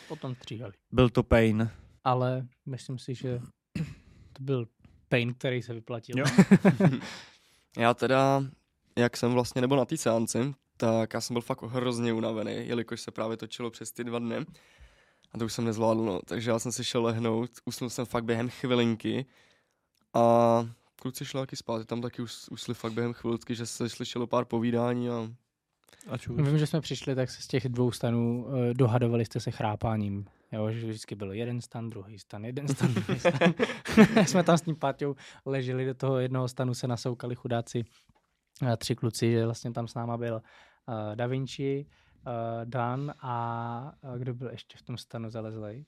Potom stříhali. Byl to pain. Ale myslím si, že to byl pain, který se vyplatil. Jo. já teda, jak jsem vlastně nebyl na té seanci, tak já jsem byl fakt hrozně unavený, jelikož se právě točilo přes ty dva dny. A to už jsem nezvládl, no. Takže já jsem si šel lehnout, usnul jsem fakt během chvilinky a kluci šli taky spát, tam taky už, usli fakt během chvilky, že se slyšelo pár povídání a... a Vím, že jsme přišli, tak se z těch dvou stanů uh, dohadovali jste se chrápáním. Jo, že vždycky byl jeden stan, druhý stan, jeden stan, druhý stan. jsme tam s tím Páťou leželi do toho jednoho stanu, se nasoukali chudáci uh, tři kluci, že vlastně tam s náma byl uh, Da Vinci, uh, Dan a uh, kdo byl ještě v tom stanu zalezlej?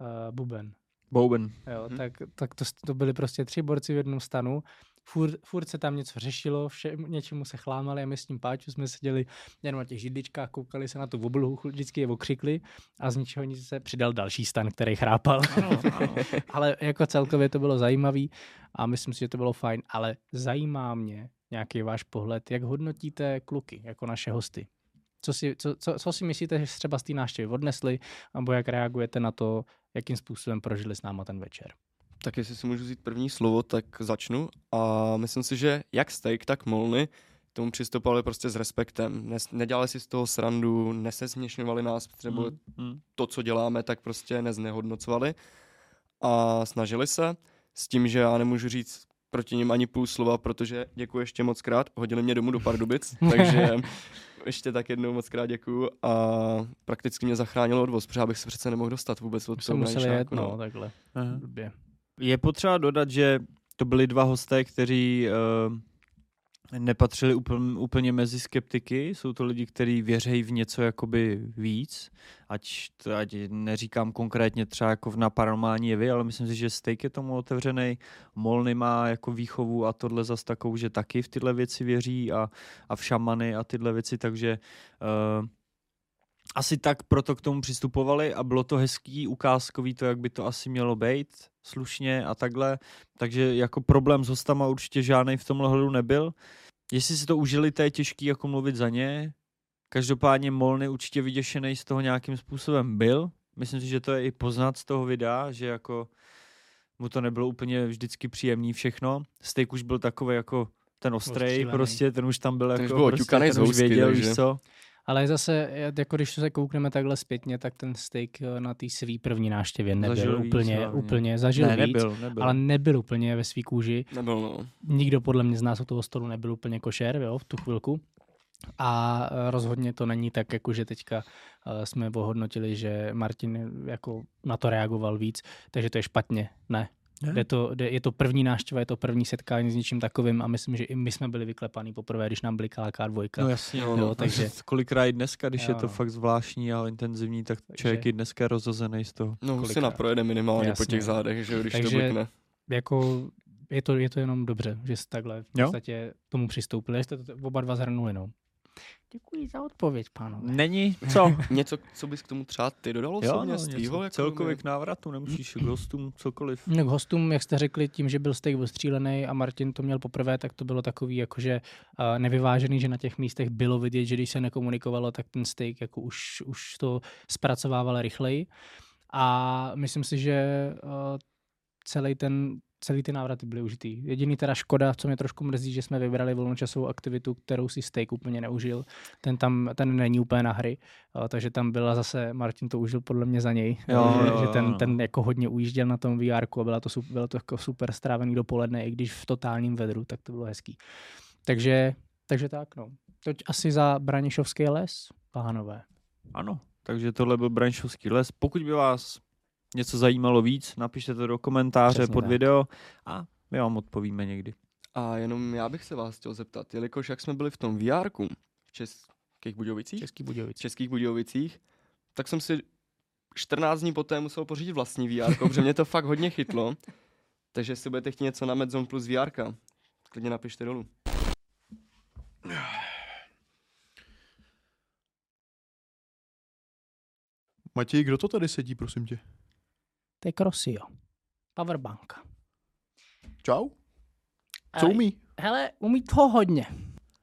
Uh, Buben. Bouben. Jo, hmm. tak, tak to, to byli prostě tři borci v jednom stanu. Furt, furt se tam něco řešilo, vše, něčemu se chlámali a my s tím páču jsme seděli jenom na těch židličkách, koukali se na tu obluhu, vždycky je okřikli a z ničeho nic se přidal další stan, který chrápal. Ano, ano. ale jako celkově to bylo zajímavý a myslím si, že to bylo fajn, ale zajímá mě nějaký váš pohled, jak hodnotíte kluky jako naše hosty. Co si, co, co, co si myslíte, že třeba z té návštěvy odnesli, nebo jak reagujete na to, jakým způsobem prožili s náma ten večer? Tak jestli si můžu vzít první slovo, tak začnu. A myslím si, že jak steak, tak molny tomu přistupovali prostě s respektem. Nes, nedělali si z toho srandu, nesesměšňovali nás, nebo Hmm, hmm. to, co děláme, tak prostě neznehodnocovali. A snažili se s tím, že já nemůžu říct proti nim ani půl slova, protože děkuji ještě moc krát, hodili mě domů do Pardubic, takže ještě tak jednou moc krát děkuju a prakticky mě zachránilo odvoz, protože já bych se přece nemohl dostat vůbec od toho jsem musel jet, Branišáku, no, takhle. Aha. Je potřeba dodat, že to byli dva hosté, kteří uh, nepatřili úplně, úplně mezi skeptiky. Jsou to lidi, kteří věří v něco jakoby víc. Ať, ať neříkám konkrétně třeba jako na paranormální jevy, ale myslím si, že Steak je tomu otevřený. Molny má jako výchovu a tohle zas takovou, že taky v tyhle věci věří a, a v šamany a tyhle věci, takže uh, asi tak proto k tomu přistupovali a bylo to hezký, ukázkový to, jak by to asi mělo být, slušně a takhle. Takže jako problém s hostama určitě žádný v tomhle hledu nebyl. Jestli si to užili, to je těžký jako mluvit za ně. Každopádně Molny určitě vyděšený z toho nějakým způsobem byl. Myslím si, že to je i poznat z toho videa, že jako mu to nebylo úplně vždycky příjemný všechno. Steak už byl takový jako ten ostrej, prostě ten už tam byl Ten už jako, byl prostě, oťukanej ten z už věděl, takže- víš co. Ale zase, jako když se koukneme takhle zpětně, tak ten steak eh, na té svý první návštěvě nebyl Zažil víc, úplně, hlavně. úplně, zažil ne, víc, nebyl, nebyl. ale nebyl úplně ve svý kůži. Nebyl, no. Nikdo podle mě z nás u toho stolu nebyl úplně košer, jo, v tu chvilku. A eh, rozhodně to není tak, jako že teďka eh, jsme ohodnotili, že Martin jako na to reagoval víc, takže to je špatně. Ne. Ne? Je to, jde- je to první návštěva, je to první setkání s něčím takovým a myslím, že i my jsme byli vyklepaný poprvé, když nám blikala K2. No jasně, Jo, jo, no, no, takže- kolikrát i dneska, když Jo, je to no. fakt zvláštní a intenzivní, tak Takže- člověk i dneska je rozozený z toho. No, už si Kolikrát. naprojede minimálně po Jasně. těch zádech, že jo, když to Takže- blikne. jako je to, je to jenom dobře, že jste takhle v Jo. podstatě tomu přistoupili, že jste to oba dva zhrnuli, no. Děkuji za odpověď, pánové. Není? Co? Něco, co bys k tomu třeba ty dodal jo, osobně no, z tvýho? něco. Jako celkově k návratu, nemusíš k hostům cokoliv. No, k hostům, jak jste řekli, tím, že byl steak ostřílený a Martin to měl poprvé, tak to bylo takový jakože uh, nevyvážený, že na těch místech bylo vidět, že když se nekomunikovalo, tak ten steak jako už, už to zpracovával rychleji. A myslím si, že uh, celý ten celý ty návraty byly užitý. Jediný teda škoda, co mě trošku mrzí, že jsme vybrali volnočasovou aktivitu, kterou si steak úplně neužil. Ten tam, ten není úplně na hry, takže tam byla zase, Martin to užil podle mě za něj, Jo, že, jo, že ten, ten jako hodně ujížděl na tom VR a byla to, bylo to jako super strávený dopoledne, i když v totálním vedru, tak to bylo hezký. Takže, takže tak no. Toť asi za Branišovský les, pánové. Ano, takže tohle byl Branšovský les. Pokud by vás něco zajímalo víc, napište to do komentáře Přesně pod tak. video a my vám odpovíme někdy. A jenom já bych se vás chtěl zeptat, jelikož jak jsme byli v tom VR v Českých Budějovicích, Český Budějovic. v Českých Budějovicích, tak jsem si 14 dní poté musel pořídit vlastní VR, protože mě to fakt hodně chytlo. Takže jestli budete chtít něco na Medzone plus VR, klidně napište dolů. Matěj, kdo to tady sedí, prosím tě? To je Crosio. Powerbank. Čau? Co umí? Hele, umí toho hodně.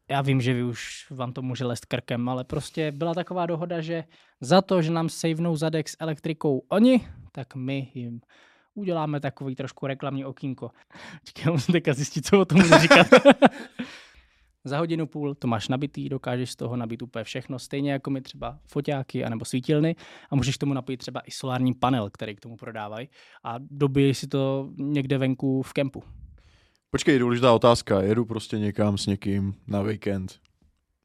Já vím, že vy už vám to může lest krkem, ale prostě byla taková dohoda, že za to, že nám savenou zadek s elektrikou oni, tak my jim uděláme takový trošku reklamní okýnko. Čekaj, já musím teďka zjistit, co o tom budu říkat. za hodinu půl to máš nabitý, dokážeš z toho nabít úplně všechno, stejně jako mi třeba foťáky anebo svítilny a můžeš k tomu napojit třeba i solární panel, který k tomu prodávají a dobiješ si to někde venku v kempu. Počkej, důležitá otázka. Jedu prostě někam s někým na víkend.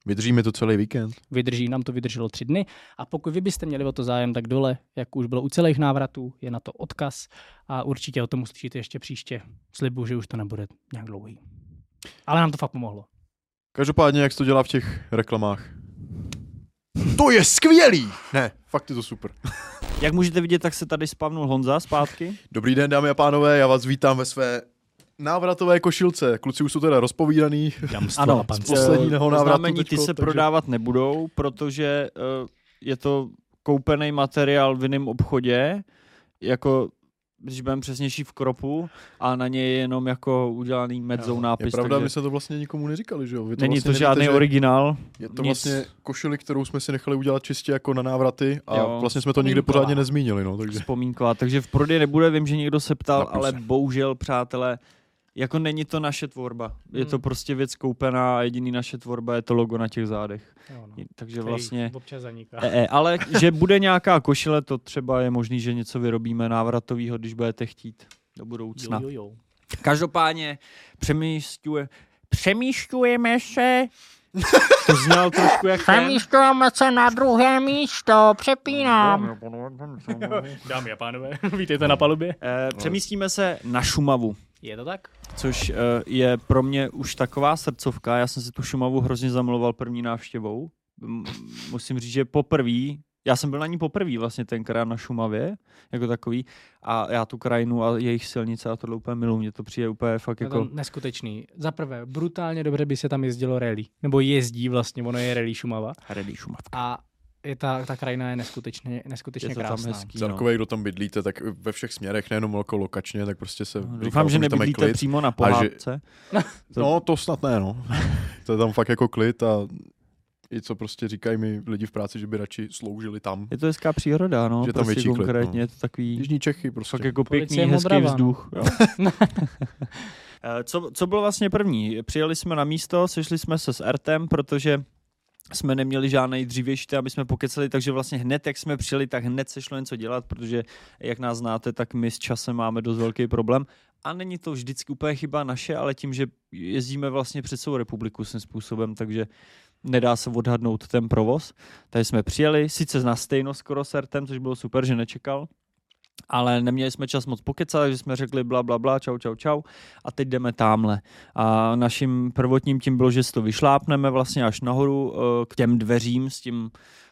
Vydrží mi to celý víkend? vydrží, nám to vydrželo tři dny. A pokud vy byste měli o to zájem, tak dole, jak už bylo u celých návratů, je na to odkaz a určitě o tom uslyšíte ještě příště. Slibuju, že už to nebude nějak dlouhý. Ale nám to fakt pomohlo. Každopádně, jak se to dělá v těch reklamách? To je skvělý! Ne, fakt je to super. Jak můžete vidět, tak se tady spavnul Honza zpátky. Dobrý den, dámy a pánové, já vás vítám ve své návratové košilce. Kluci už jsou teda rozpovídaný. Ano, z posledního návratu oznámení ty teďko, se takže- prodávat nebudou, protože uh, je to koupený materiál v jiném obchodě, jako když budeme přesnější v kropu a na něj je jenom jako udělaný medzou Je nápis. pravda, takže my jsme to vlastně nikomu neříkali, že jo? Vy to není vlastně to nevíte, žádný že originál. Je to nic. vlastně košili, kterou jsme si nechali udělat čistě jako na návraty a Jo, vlastně jsme to vzpomínková. pořádně nezmínili, no, takže... Vzpomínková, takže v prodeji nebude, vím, že někdo se ptal, ale bohužel, přátelé, jako není to naše tvorba. Je to Hmm. prostě věc koupená a jediný naše tvorba je to logo na těch zádech. Jo, no. Takže Který vlastně... občas zaniká. E, e, ale že bude nějaká košile, to třeba je možný, že něco vyrobíme návratového, když budete chtít do budoucna. Jo, jo, jo. Každopádně přemýšťuje, přemýšťujeme se, to zněl trošku jak ten. Přemístujeme se na druhé místo, přepínám. Dámy a pánové, vítejte na palubě. Eh, přemístíme se na Šumavu, Je to tak? což eh, je pro mě už taková srdcovka. Já jsem si tu Šumavu hrozně zamiloval první návštěvou. Musím říct, že poprvé, já jsem byl na ní poprvé vlastně tenkrát na Šumavě, jako takový, a já tu krajinu a jejich silnice a tohle úplně miluji. Mně to přijde úplně fakt Je jako... to neskutečný. Za prvé, brutálně dobře by se tam jezdilo rally. Nebo jezdí vlastně, ono je rally Šumava. Hredý Šumavka. A je ta, ta krajina je neskutečně, neskutečně Je to tam krásná. hezký. no. Celkově, kdo tam bydlíte, tak ve všech směrech, nejenom jako lokačně, tak prostě se... No, Doufám, že tam nebydlíte klid. přímo na že- pohádce. to- No, to snad ne, no. to je tam fakt jako klid a i co prostě říkají mi lidi v práci, že by radši sloužili tam. Je to hezká příroda, no. Že tam prostě větší klid, konkrétně no. je to takový Jižní Čechy prostě. fakt jako Policie pěkný, hezký Modrava, no. vzduch. Jo. Eh, co, co bylo vlastně první? Přijeli jsme na místo, sešli jsme se s Ertem, protože jsme neměli žádný dřívější, aby jsme pokecali, takže vlastně hned, jak jsme přijeli, tak hned se šlo něco dělat, protože jak nás znáte, tak my s časem máme dost velký problém. A není to vždycky úplně chyba naše, ale tím, že jezdíme vlastně před celou republiku svým způsobem, takže nedá se odhadnout ten provoz. Takže jsme přijeli, sice na stejno skoro s Ertem, což bylo super, že nečekal, ale neměli jsme čas moc pokecat, takže jsme řekli bla, bla, bla, čau, čau, čau a teď jdeme tamhle. A naším prvotním tím bylo, že si to vyšlápneme vlastně až nahoru eh, k těm dveřím s tím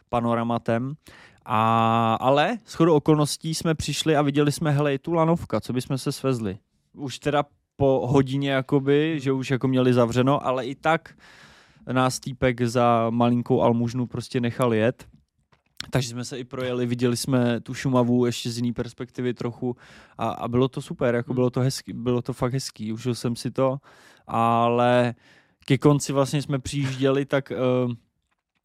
panoramatem. A, ale s chodou okolností jsme přišli a viděli jsme, hele, tu lanovka, co bychom se svezli. Už teda po hodině, jakoby, že už jako měli zavřeno, ale i tak nás týpek za malinkou almužnu prostě nechal jet. Takže jsme se i projeli, viděli jsme tu Šumavu ještě z jiné perspektivy trochu a, a bylo to super, jako Hmm. bylo to hezký, bylo to fakt hezký, užil jsem si to, ale ke konci vlastně jsme přijížděli, tak uh,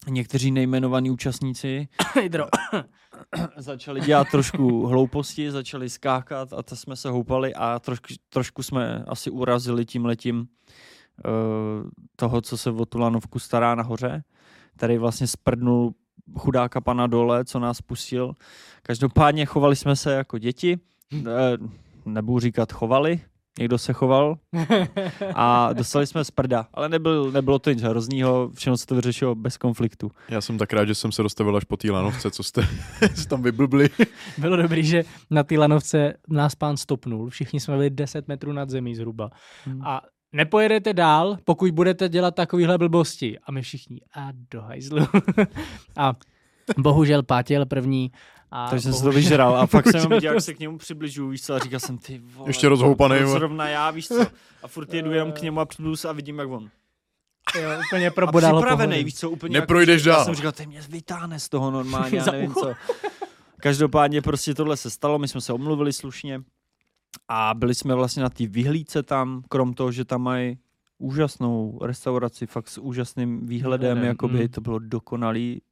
někteří nejmenovaní účastníci začali dělat trošku hlouposti, začali skákat a to jsme se houpali a trošku, trošku jsme asi urazili tím letím uh, toho, co se o tu lanovku stará nahoře. Tady vlastně sprdnul chudáka pana dole, co nás pustil. Každopádně chovali jsme se jako děti, eh, nebudu říkat chovali, někdo se choval a dostali jsme z prda, ale nebyl, nebylo to nic hroznýho, všechno se to vyřešilo bez konfliktu. Já jsem tak rád, že jsem se dostavil až po té lanovce, co jste tam vyblbli. Bylo dobrý, že na té lanovce nás pán stopnul. Všichni jsme byli 10 metrů nad zemí zhruba. Hmm. A nepojedete dál, pokud budete dělat takovýhle blbosti. A my všichni, a do hajzlu. a bohužel pátěl první. A Takže jsem se to bohužel- vyžral a fakt jsem bohužel viděl, jak se k němu přibližuju, víš co, a říkal jsem, ty vole, Ještě rozhoupanej, to. Zrovna já, víš co, a furt jedu jenom k němu a přibližuju se a vidím, jak on. Jo, úplně A probodalo připravený, pohodu. víš co, úplně Neprojdeš jak, Já dál. jsem říkal, ty mě vytáhne z toho normálně, já nevím co. Každopádně prostě tohle se stalo, my jsme se omluvili slušně a byli jsme vlastně na té vyhlídce tam, krom toho, že tam mají úžasnou restauraci, fakt s úžasným výhledem, Výhledem, jakoby mm. to bylo dokonalý.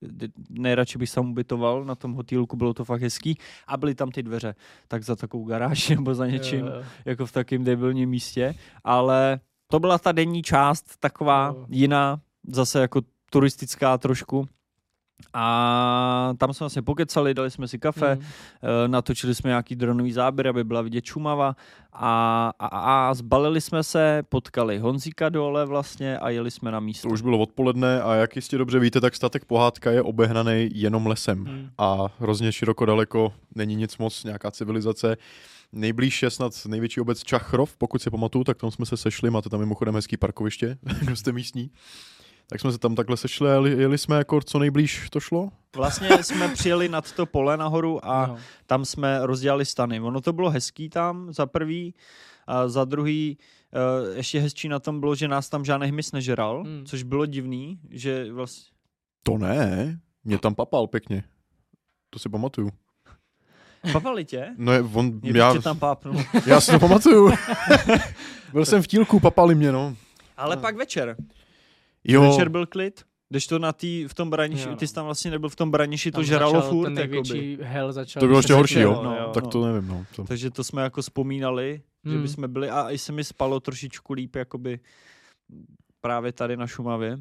Nejradši bych tam ubytoval na tom hotýlku, bylo to fakt hezký a byly tam ty dveře, tak za takovou garáž nebo za něčím, jo. jako v takém debilním místě, ale to byla ta denní část, taková Jo. jiná, zase jako turistická trošku. A tam jsme vlastně pokecali, dali jsme si kafe, Mm. natočili jsme nějaký dronový záběr, aby byla vidět Šumava a, a, a zbalili jsme se, potkali Honzíka dole vlastně a jeli jsme na místo. To už bylo odpoledne a jak jistě dobře víte, tak statek Pohádka je obehnaný jenom lesem. Mm. A hrozně široko daleko není nic moc, nějaká civilizace. Nejblíž je snad největší obec Čachrov, pokud si pamatuju, tak tam jsme se sešli, máte tam mimochodem hezký parkoviště, kdo jste místní. Tak jsme se tam takhle sešli a jeli, jeli jsme jako co nejblíž to šlo. Vlastně jsme přijeli nad to pole nahoru a No. tam jsme rozdělali stany. Ono to bylo hezký tam za prvý, a za druhý uh, ještě hezčí na tom bylo, že nás tam žádný hmyz nežeral, Hmm. což bylo divný, že vlastně To ne, mě tam papal pěkně. To si pamatuju. papali tě? No je, on, Mě já, tam pápnul. já si to pamatuju. Byl jsem v tílku, papali mě, no. Ale No. pak večer. Jo, Večer byl klid. Když to na tý, v tom braniši, Jo, no. ty jsi tam vlastně nebyl v tom braniši, to Tam žralo začal furt, ten jakoby. největší hell začal. To bylo ještě horší, jo? no. Tak to nevím, no. To... Takže to jsme jako vzpomínali, že Hmm. bychom byli a i se mi spalo trošičku líp jakoby právě tady na Šumavě.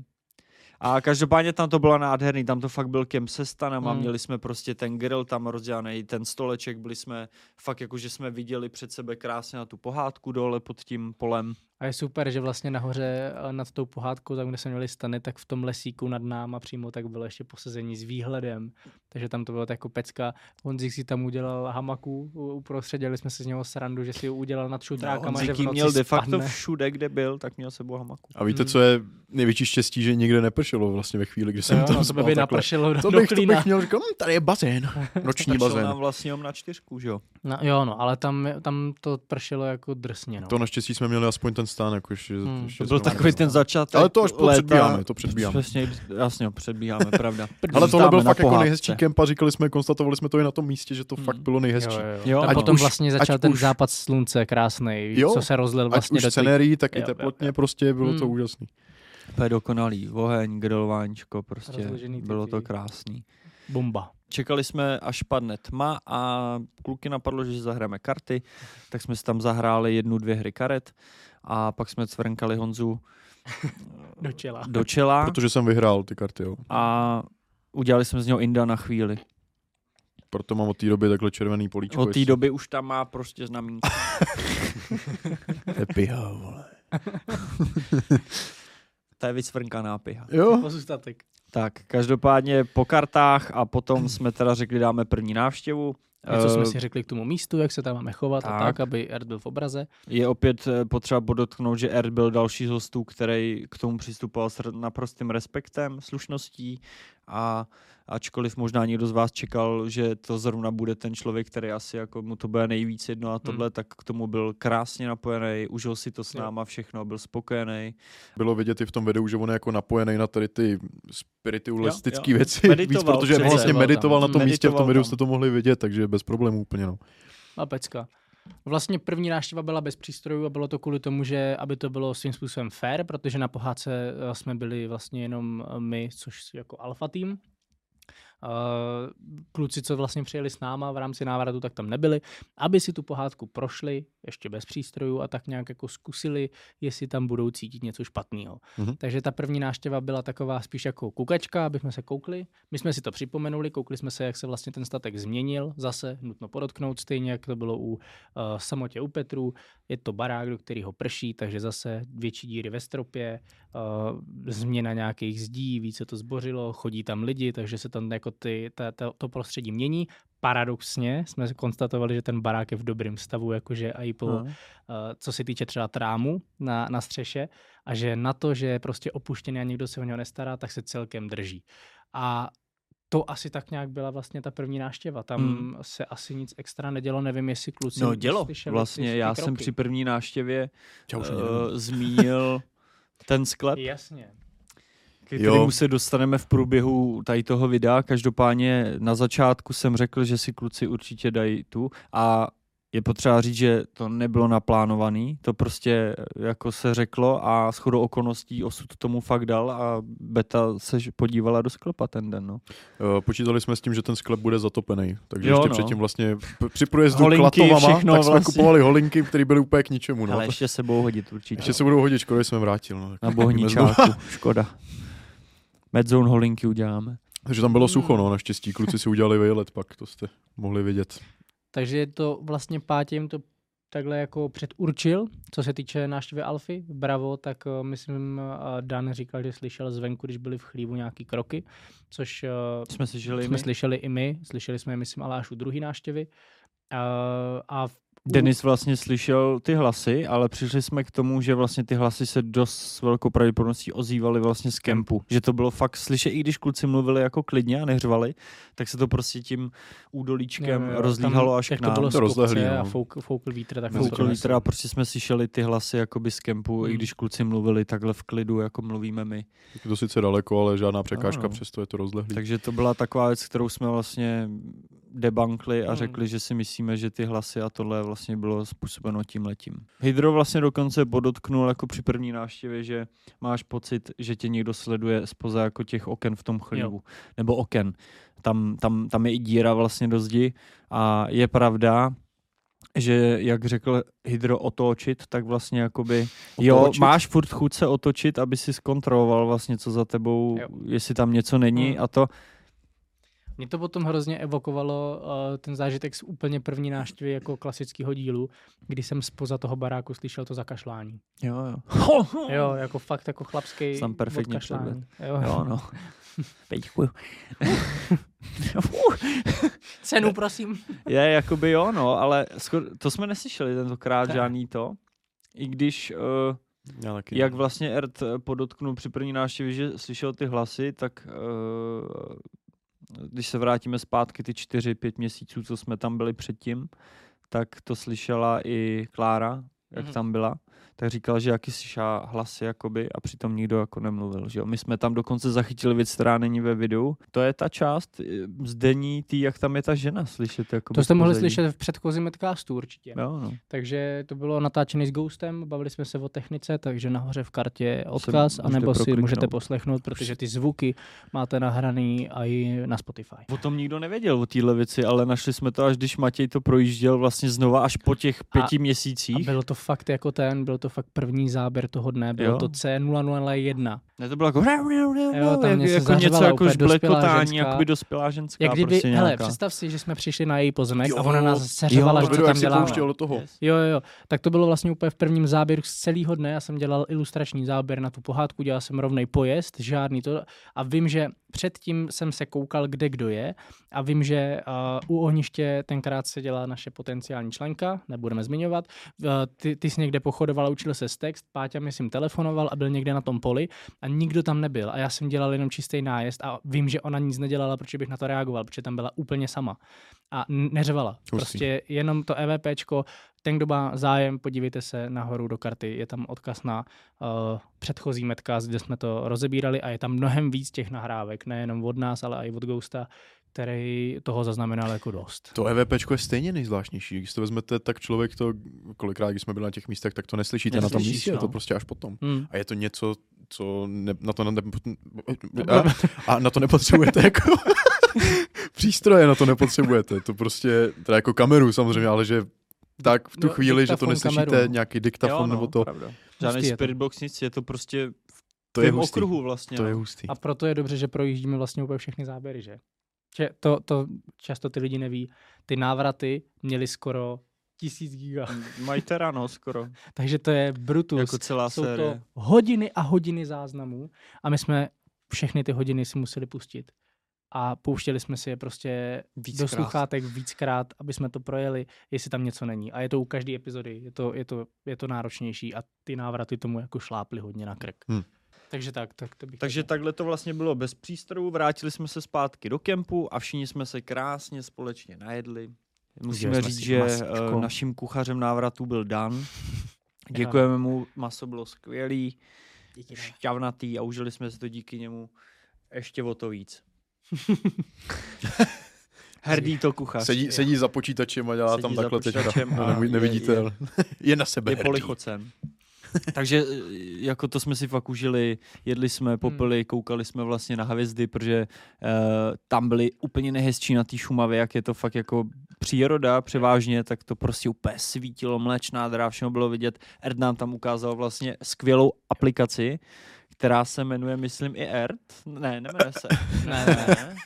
A každopádně tam to bylo nádherný, tam to fakt byl kemp se stanama, Hmm. měli jsme prostě ten grill tam rozdělaný, ten stoleček, byli jsme fakt jako, že jsme viděli před sebe krásně na tu pohádku dole pod tím polem. A je super, že vlastně nahoře eh, nad tou pohádkou, tam, kde jsme měli stany, tak v tom lesíku nad náma přímo tak bylo ještě posazení s výhledem. Takže tam to bylo tak jako pecka. Honzik si tam udělal hamaku uprostřed, dělali jsme se z něho srandu, že si ho udělal nad šutrákama, že v noci měl de facto spadne. všude, kde byl, tak měl sebou hamaku. A víte, Hmm. co je největší štěstí, že nikde nepršelo vlastně ve chvíli, kdy jsem Jo, tam no, to spal by takhle. napršelo do, To do bych, to klína. bych měl říkat, hm, tady je bazén, noční bazén. nám vlastně na čtyřku, že jo? No, jo, no, ale tam, tam to pršelo jako drsně, no. To naštěstí jsme měli aspoň ten stán, jakože... Hmm. ještě To byl takový ten začátek Ale to až léta. předbíháme, to předbíháme. Přesně, jasně, předbíháme, pravda. Ale tohle byl fakt jako nejhezčí kemp a říkali jsme, konstatovali jsme to i na tom místě, že to Hmm. fakt bylo nejhezčí. Jo, jo, Jo, jo. ať Tam potom už- vlastně začal ať ten už- západ slunce krásný, Jo, co se rozlil Ať vlastně už do těch... scenérii, tak Jo, i teplotně jo. prostě bylo to Hmm. úžasný. Úplně dokonalý. Oheň, grilováníčko, prostě Rozložený bylo to krásný. Bomba. Čekali jsme, až padne tma a kluky napadlo, že si zahrajeme karty, tak jsme si tam zahráli jednu, dvě hry karet a pak jsme cvrnkali Honzu Do čela. do čela Protože jsem vyhrál ty karty, jo. a udělali jsme z něho Inda na chvíli. Proto mám od té doby takhle červený políčko. Od té doby už tam má prostě znamínko. Epiha, vole. To je vycvrnkaná piha. Jo, Pozůstatek. Tak, každopádně po kartách a potom jsme teda řekli, dáme první návštěvu. Něco jsme Eh, si řekli k tomu místu, jak se tam máme chovat tak. a tak. aby Erd byl v obraze. Je opět eh, potřeba podotknout, že Erd byl další z hostů, který k tomu přistupoval s naprostým respektem, slušností a ačkoliv možná někdo z vás čekal, že to zrovna bude ten člověk, který asi jako mu to bude nejvíc jedno a tohle, tak k tomu byl krásně napojený, užil si to s náma všechno, byl spokojený. bylo vidět i v tom videu, že on je jako napojený na tady ty spiritualistické věci. Meditoval Víc, protože přece, vlastně meditoval tam. na tom místě, v tom Meditoval videu jste to mohli vidět, takže bez problémů úplně, no. A pecka. Vlastně první návštěva byla bez přístrojů a bylo to kvůli tomu, že aby to bylo svým způsobem fair, protože na pohádce eh, jsme byli vlastně jenom eh, my, což jako alfa tým. Uh, kluci, co vlastně přijeli s náma v rámci návratu, tak tam nebyli, aby si tu pohádku prošli ještě bez přístrojů a tak nějak jako zkusili, jestli tam budou cítit něco špatného. Mhm. Takže ta první návštěva byla taková spíš jako kukačka, abychom se koukli. My jsme si to připomenuli, koukli jsme se, jak se vlastně ten statek změnil. Zase nutno podotknout, stejně jak to bylo u uh, samotě u Petru. Je to barák, do kterého prší, takže zase větší díry ve stropě, uh, změna nějakých zdí, víc se to zbořilo, chodí tam lidi, takže se tam jako ty, ta, ta, to prostředí mění. Paradoxně jsme konstatovali, že ten barák je v dobrém stavu, jakože i po, No. uh, co se týče třeba trámu na, na střeše a že na to, že je prostě opuštěný a nikdo se o něho nestará, tak se celkem drží. A to asi tak nějak byla vlastně ta první návštěva. Tam Hmm. hmm. se asi nic extra nedělo, nevím, jestli kluci No dělo, slyšeli vlastně já jsem kroky. při první ani uh, nevím. zmínil ten sklep, Jasně. K Jo. kterému se dostaneme v průběhu tady toho videa. Každopádně na začátku jsem řekl, že si kluci určitě dají tu a je potřeba říct, že to nebylo naplánovaný, to prostě jako se řeklo a shodou okolností osud tomu fakt dal a Beta se podívala do sklepa ten den. No. Uh, počítali jsme s tím, že ten sklep bude zatopený, takže Jo, ještě no. předtím vlastně při průjezdu Holinky, Klatovama, všechno tak jsme vlastně. kupovali holinky, které byly úplně k ničemu. No. Ale ještě se budou hodit určitě. ještě se budou hodit, škoda, že jsem vrátil. No. Na bohníčáku, znovu. škoda. Medzone holinky uděláme. Takže tam bylo sucho, no, naštěstí. Kluci si udělali výlet pak, to jste mohli vidět. Takže je to vlastně Pátě jim to takhle jako předurčil, co se týče návštěvy Alfy. Bravo, tak uh, myslím, uh, Dan říkal, že slyšel zvenku, když byli v chlívu nějaký kroky, což uh, Jsme slyšeli jsme my. slyšeli i my. Slyšeli jsme je, myslím, ale až u druhé návštěvy. Uh, a v, Denis vlastně slyšel ty hlasy, ale přišli jsme k tomu, že vlastně ty hlasy se dost s velkou pravděpodobností ozývaly vlastně z kempu. Že to bylo fakt slyšet, i když kluci mluvili jako klidně a neřvali, tak se to prostě tím údolíčkem rozlíhalo až k nám. to bylo To no. a fouk, foukl vítr, tak Foukl vítr a prostě jsme slyšeli ty hlasy jakoby z kempu, i Hmm. když kluci mluvili takhle v klidu, jako mluvíme my. Je to sice daleko, ale žádná překážka, Ano. přesto je to rozlehlý. Takže to byla taková věc, kterou jsme vlastně debankli a Hmm. řekli, že si myslíme, že ty hlasy a tohle vlastně bylo způsobeno tím letím. Hydro vlastně dokonce podotknul jako při první návštěvě, že máš pocit, že tě někdo sleduje spoza jako těch oken v tom chlívu. Nebo oken. Tam, tam, tam je i díra vlastně do zdi a je pravda, že jak řekl Hydro otočit, tak vlastně jakoby, jo, Otočit? máš furt chuť se otočit, aby si zkontroloval vlastně, co za tebou, Jo. jestli tam něco není Hmm. a to, Mě to potom hrozně evokovalo uh, ten zážitek z úplně první návštěvy jako klasického dílu, kdy jsem spoza toho baráku slyšel to zakašlání. jo, jo. Jo, jako fakt jako chlapský Jsem perfektní odkašlání. Jo, Jo, no. Děkuju. Cenu, prosím. Je, jakoby jo, no, ale skoro, to jsme neslyšeli tentokrát Ne. žádný to. I když, uh, Já taky. jak vlastně Ert eh, podotknul při první návštěvě, že slyšel ty hlasy, tak uh, když se vrátíme zpátky ty čtyři, pět měsíců, co jsme tam byli předtím, tak to slyšela i Klára, jak Mhm. tam byla. Tak říkal, že jaký slyšá hlasy jakoby a přitom nikdo jako nemluvil. Že jo? My jsme tam dokonce zachytili věc, která není ve videu. To je ta část eh, zdení, tý, jak tam je ta žena slyšet. Jakoby To jste mohli slyšet v předchozím Medcastu určitě. Jo, no. Takže to bylo natáčené s Ghostem, bavili jsme se o technice, takže nahoře v kartě je odkaz, můžete anebo si můžete poslechnout, protože ty zvuky máte nahraný a i na Spotify. O tom nikdo nevěděl, o téhle věci, ale našli jsme to, až když Matěj to projížděl vlastně znova až po těch pěti A měsících. bylo to fakt jako ten, byl to fakt první záběr toho dne, bylo Jo. to C001. Ne, to bylo jako, Jo, tam jak, jako něco jako žblekotání, ženská. jakoby dospělá ženská. Jak kdyby, prostě hele, představ si, že jsme přišli na její pozemek Jo, a ona nás to že co tam děláme. do toho. Yes. Jo, jo. Tak to bylo vlastně úplně v prvním záběru z celého dne. Já jsem dělal ilustrační záběr na tu pohádku, dělal jsem rovnej pojezd, žádný to. A vím, že předtím jsem se koukal, kde kdo je. A vím, že uh, u ohniště tenkrát se dělá naše potenciální členka, nebudeme zmiňovat. Uh, ty, ty jsi někde pochodoval učil se text, Páťa ním telefonoval a byl někde na tom poli a nikdo tam nebyl. A já jsem dělal jenom čistý nájezd a vím, že ona nic nedělala, protože bych na to reagoval, protože tam byla úplně sama. A n- neřevala. Prostě jenom to EVPčko, ten, kdo má zájem, podívejte se nahoru do karty, je tam odkaz na uh, předchozí Medcast, kde jsme to rozebírali a je tam mnohem víc těch nahrávek, nejenom od nás, ale i od Ghosta, který toho zaznamenal jako dost. To EVPčko je stejně nejzvláštnější. Když to vezmete, tak člověk to, kolikrát, když jsme byli na těch místech, tak to neslyšíte na tom Neslyšíš, místě, je to no. prostě až potom. Hmm. A je to něco, co ne, na to ne, a, a na to nepotřebujete jako přístroje, na to nepotřebujete. To prostě, teda jako kameru samozřejmě, ale že tak v tu No, chvíli, že to neslyšíte, kameru, no. nějaký diktafon nebo to, pravda. Žádný Hustý je to. Spirit Box nic, je to prostě v to je tom hustý. okruhu vlastně. To je no. hustý. A proto je dobře, že projíždíme vlastně úplně všechny záběry, že? že to, to často ty lidi neví. Ty návraty měly skoro tisíc giga. Mají teda, no, skoro. Takže to je brutus. Jako celá Jsou série. to hodiny a hodiny záznamů a my jsme všechny ty hodiny si museli pustit. A pouštěli jsme si je prostě Víckrát. do sluchátek víckrát, aby jsme to projeli, jestli tam něco není. A je to u každé epizody, je to, je to, je to náročnější a ty návraty tomu jako šláply hodně na krk. Hmm. Takže tak, tak to bych Takže tak... takhle to vlastně bylo bez přístrojů, vrátili jsme se zpátky do kempu a všichni jsme se krásně společně najedli. Musíme říct, že masíčko. eh, naším kuchařem návratu byl Dan. Děkujeme mu, maso bylo skvělý, šťavnatý a užili jsme si to díky němu ještě o to víc. Hrdý to kuchař. Sedí, sedí za počítačem a dělá Sedí tam takhle No, je- Nevidíte, je- ale je na sebe je hrdý. polichocen. Takže eh, jako to jsme si fakt užili, jedli jsme, popili, koukali jsme vlastně na hvězdy, protože uh, tam byly úplně nehezčí na té Šumavě, jak je to fakt jako příroda převážně, tak to prostě úplně svítilo, mléčná dráha, všechno bylo vidět. Erd nám tam ukázal vlastně skvělou aplikaci, která se jmenuje, myslím, i Erd. Ne, nemenuje se. Ne, ne.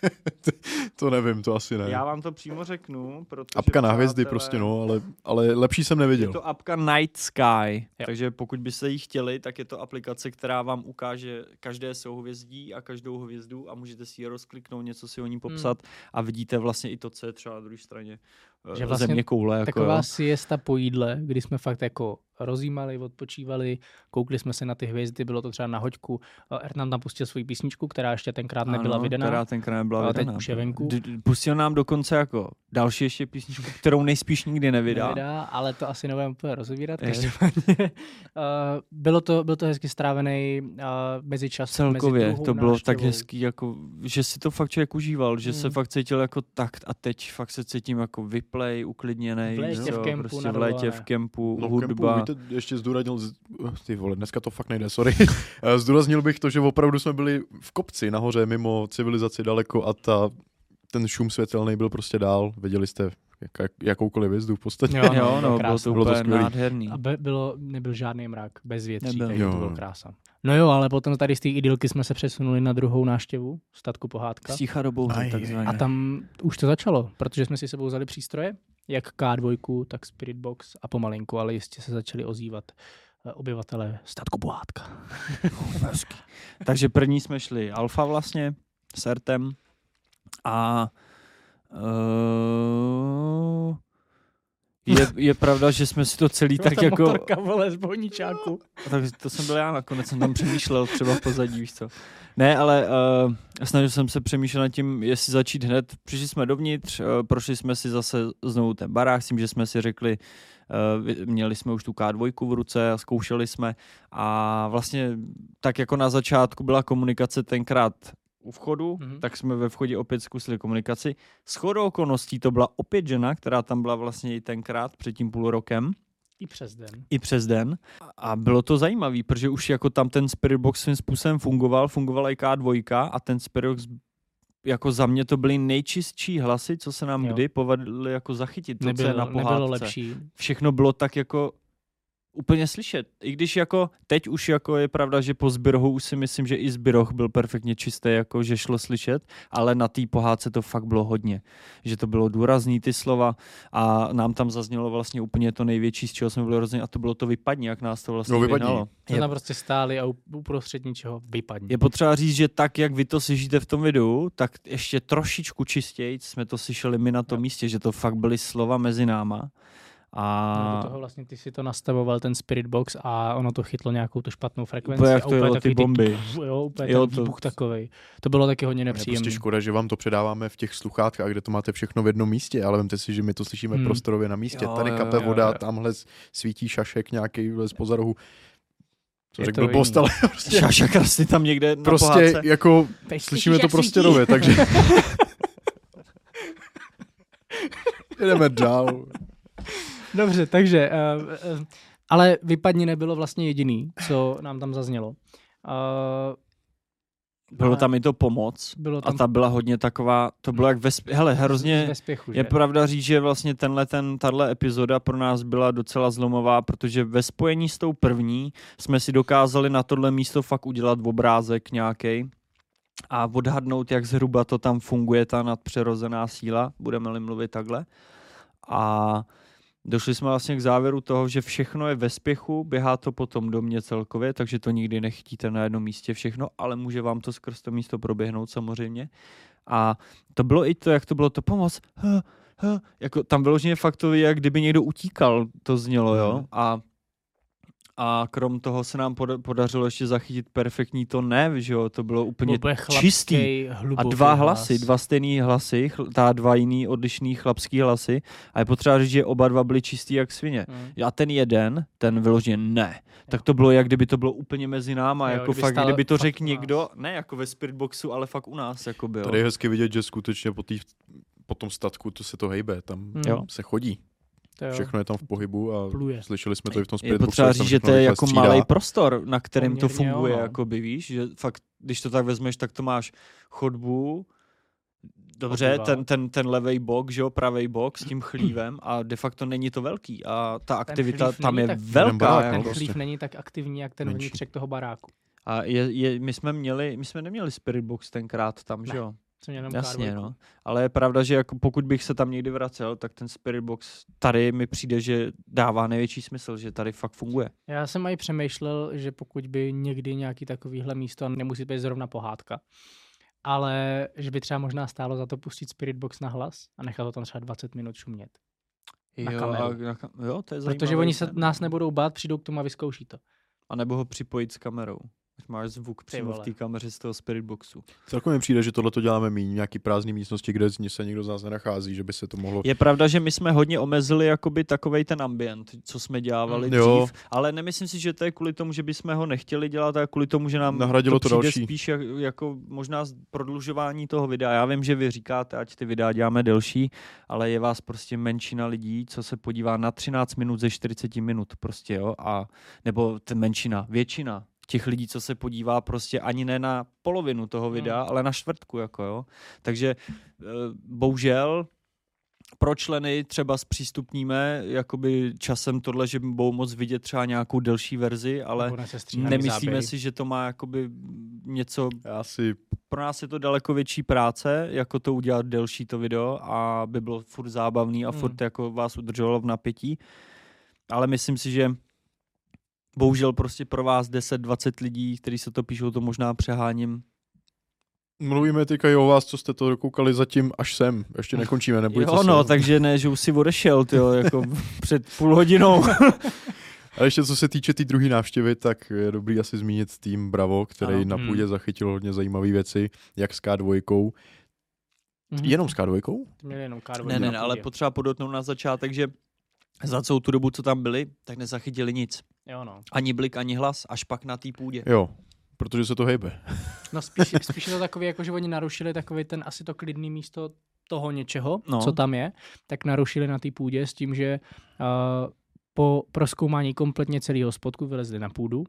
To nevím, to asi ne. Já vám to přímo řeknu, protože Apka na hvězdy prostě, no, ale, ale lepší jsem Je neviděl. to apka Night Sky, Jo. takže pokud byste ji chtěli, tak je to aplikace, která vám ukáže každé souhvězdí a každou hvězdu a můžete si ji rozkliknout, něco si o ní popsat a vidíte vlastně i to, co je třeba na druhé straně Že vlastně země koule. Jako, Taková jo. siesta po jídle, kdy jsme fakt jako rozjímali, odpočívali, koukli jsme se na ty hvězdy, bylo to třeba na hoďku. Eh, Ert nám tam pustil svoji písničku, která ještě tenkrát nebyla Ano, vydaná. Která tenkrát nebyla Ale teď vydaná. už je venku. D- Pustil nám dokonce jako další ještě písničku, kterou nejspíš nikdy nevydá. Nevydá, ale to asi nebudeme úplně. Každopádně, uh, bylo, to, byl to hezky strávený uh, mezičas. Celkově mezi druhou to bylo tak návštěvou. hezký, jako, že si to fakt člověk užíval, že se Mm. fakt cítil jako takt a teď fakt se cítím jako vyplej, uklidněný. V létě v kempu prostě v létě v kempu, No, hudba. Kempu, víte, ještě zdůraznil, z- ty vole, dneska to fakt nejde, sorry. Eh, Zdůraznil bych to, že opravdu jsme byli v kopci nahoře, mimo civilizaci daleko a ta, ten šum světelný byl prostě dál. Viděli jste jak, jakoukoliv hvězdu v podstatě. Jo, Jo, bylo no, bylo to Bylo to nádherný. A be, bylo, nebyl žádný mrak, bez větří, Nebyl. takže to bylo krása. No jo, ale potom tady z té idylky jsme se přesunuli na druhou náštěvu, statku Pohádka. Stícha do takzvaně. A tam už to začalo, protože jsme si sebou vzali přístroje, jak K2, tak Spirit Box a pomalinku, ale jistě se začali ozývat eh, obyvatele statku Pohádka. Takže první jsme šli Alfa vlastně s Ertem a uh, je, je pravda, že jsme si to celý tak jako... motorka, vole, z bohničáku. Tak to jsem byl já nakonec, jsem tam přemýšlel třeba v pozadí, víš co. Ne, ale uh, snažil jsem se přemýšlet nad tím, jestli začít hned. Přišli jsme dovnitř, uh, prošli jsme si zase znovu ten barák s tím, že jsme si řekli, uh, měli jsme už tu K2 v ruce a zkoušeli jsme a vlastně tak jako na začátku byla komunikace tenkrát u vchodu, Mhm. mm-hmm. tak jsme ve vchodě opět zkusili komunikaci. S chodou okolností to byla opět žena, která tam byla vlastně i tenkrát před tím půl rokem I přes den. i přes den. A bylo to zajímavé, protože už jako tam ten Spirit Box svým způsobem fungoval, fungovala i K2 a ten Spirit Box jako za mě to byly nejčistší hlasy, co se nám Jo. kdy povedli jako zachytit. To, co Nebylo, je na nebylo pohádce. lepší. Všechno bylo tak jako úplně slyšet. I když jako teď už jako je pravda, že po Zbyrohu už si myslím, že i Zbyroh byl perfektně čistý, jako že šlo slyšet, ale na té pohádce to fakt bylo hodně. Že to bylo důrazný ty slova a nám tam zaznělo vlastně úplně to největší, z čeho jsme byli hrozně a to bylo to vypadní, jak nás to vlastně No, vypadni. vyhnalo. Jsme Je, tam prostě stáli a uprostřed ničeho vypadní. je potřeba říct, že tak, jak vy to slyšíte v tom videu, tak ještě trošičku čistěji jsme to slyšeli my na tom Jo. místě, že to fakt byly slova mezi náma. A No, do toho vlastně ty si to nastavoval, ten Spirit Box, a ono to chytlo nějakou tu špatnou frekvenci. Úplně jak a to jelo ty takový bomby. jo, úplně Jo, jo, to- ten výbuch takovej. To bylo taky hodně Je nepříjemné. prostě škoda, že vám to předáváme v těch sluchátkách, kde to máte všechno v jednom místě, ale vemte si, že my to slyšíme Hmm. prostorově na místě. Jo, Tady jo, kape jo, voda, jo. tamhle svítí šašek nějaký z poza rohu. Co Je řekl to blbost, ale prostě, Šaša krasy tam někde na prostě pohádce. jako Teď slyšíme to prostě rově, takže jdeme dál. Dobře, takže, uh, uh, ale vypadni nebylo vlastně jediný, co nám tam zaznělo. Uh, Bylo tam i to pomoc bylo a tam ta byla hodně taková, to bylo jak ve, sp- hele, hrozně, ve spěchu, že? je pravda říct, že vlastně tenhle, ten, tahle epizoda pro nás byla docela zlomová, protože ve spojení s tou první jsme si dokázali na tohle místo fakt udělat obrázek nějaký a odhadnout, jak zhruba to tam funguje, ta nadpřirozená síla, budeme-li mluvit takhle. A došli jsme vlastně k závěru toho, že všechno je ve spěchu, běhá to po tom domě celkově, takže to nikdy nechytíte na jednom místě všechno, ale může vám to skrz to místo proběhnout samozřejmě. A to bylo i to, jak to bylo to pomoc. H, h, jako tam vyloženě fakt to, jak kdyby někdo utíkal, to znělo, jo. Mhm. A, a krom toho se nám poda- podařilo ještě zachytit perfektní to ne, že jo, to bylo úplně Úplně čistý. a dva hlas. hlasy, dva stejný hlasy, chl- ta dva jiný odlišný chlapský hlasy. A je potřeba říct, že oba dva byli čistý jak svině. Mm. A ten jeden, ten vyloženě ne. Tak to bylo, jak kdyby to bylo úplně mezi náma, Jo, jako kdyby fakt, kdyby to řekl někdo, ne jako ve Spiritboxu, ale fakt u nás, jako byl. Tady je hezky vidět, že skutečně po, tý, po tom statku to se to hejbe, tam Mm. Jo. se chodí. To jo. Všechno je tam v pohybu a Pluje. slyšeli jsme to i v tom Je Spiritboxu, potřeba říct, že to je jako střídá. malý prostor, na kterém to Poměrně jo, funguje, no. jako by víš, že fakt, když to tak vezmeš, tak to máš chodbu, dobře, ten, ten, ten levý bok, že jo, pravý bok s tím chlívem a de facto není to velký a ta aktivita tam je tak- velká. barák, Ten no, jako. prostě. chlív není tak aktivní, jak ten Menší. vnitřek toho baráku. A je, je, my jsme měli, my jsme neměli Spirit Box tenkrát tam, Ne. že jo? Co mě jenom Jasně, K2. no. Ale je pravda, že jako pokud bych se tam někdy vracel, tak ten Spirit Box tady mi přijde, že dává největší smysl, že tady fakt funguje. Já jsem i přemýšlel, že pokud by někdy nějaký takovýhle místo, nemusí být zrovna pohádka, ale že by třeba možná stálo za to pustit Spirit Box na hlas a nechat to tam třeba 20 minut šumět. Na jo, kameru. a, na, kam- jo, to je Protože oni se nás nebudou bát, přijdou k tomu a vyzkouší to. A nebo ho připojit s kamerou. Ať máš zvuk přímo v té kameře z toho Spirit Boxu. Celkově mi přijde, že tohle to děláme méně, nějaký prázdný místnosti, kde z ní se někdo z nás nenachází, že by se to mohlo... Je pravda, že my jsme hodně omezili jakoby takovej ten ambient, co jsme dělávali Mm. dřív, Jo. ale nemyslím si, že to je kvůli tomu, že bychom ho nechtěli dělat, ale kvůli tomu, že nám Nahradilo to přijde další. spíš jak, jako možná z- prodlužování toho videa. Já vím, že vy říkáte, ať ty videa děláme delší, ale je vás prostě menšina lidí, co se podívá na 13 minut ze 40 minut prostě, jo, a nebo t- menšina, většina těch lidí, co se podívá prostě ani ne na polovinu toho videa, ale na čtvrtku, jako jo. Takže eh, bohužel pro členy třeba zpřístupníme jakoby časem tohle, že budou moc vidět třeba nějakou delší verzi, ale nemyslíme záběry. si, že to má jakoby něco, Já si pro nás je to daleko větší práce, jako to udělat delší to video a by bylo furt zábavný a Hmm. furt jako vás udržovalo v napětí. Ale myslím si, že bohužel prostě pro vás 10-20 lidí, kteří se to píšou, to možná přeháním. mluvíme teďka i o vás, co jste to dokoukali zatím až sem. Ještě nekončíme, nebojte Jo, se. no, takže ne, že už si odešel, tyjo, jako před půl hodinou. A ještě co se týče té tý druhé návštěvy, tak je dobrý asi zmínit tým Bravo, který Ano. na Hmm. půdě zachytil hodně zajímavé věci, jak s K2. Mhm. Jenom s K2? Ty měli jenom kádru ne, ne, ne, ale potřeba podotknout na začátek, že za celou tu dobu, co tam byli, tak nezachytili nic. Jo, no. Ani blik, ani hlas, až pak na té půdě. Jo, protože se to hejbe. No spíš, spíš je to takový, jako že oni narušili takový ten asi to klidný místo toho něčeho, No. no. co tam je, tak narušili na té půdě s tím, že uh, po proskoumání kompletně celého spodku vylezli na půdu.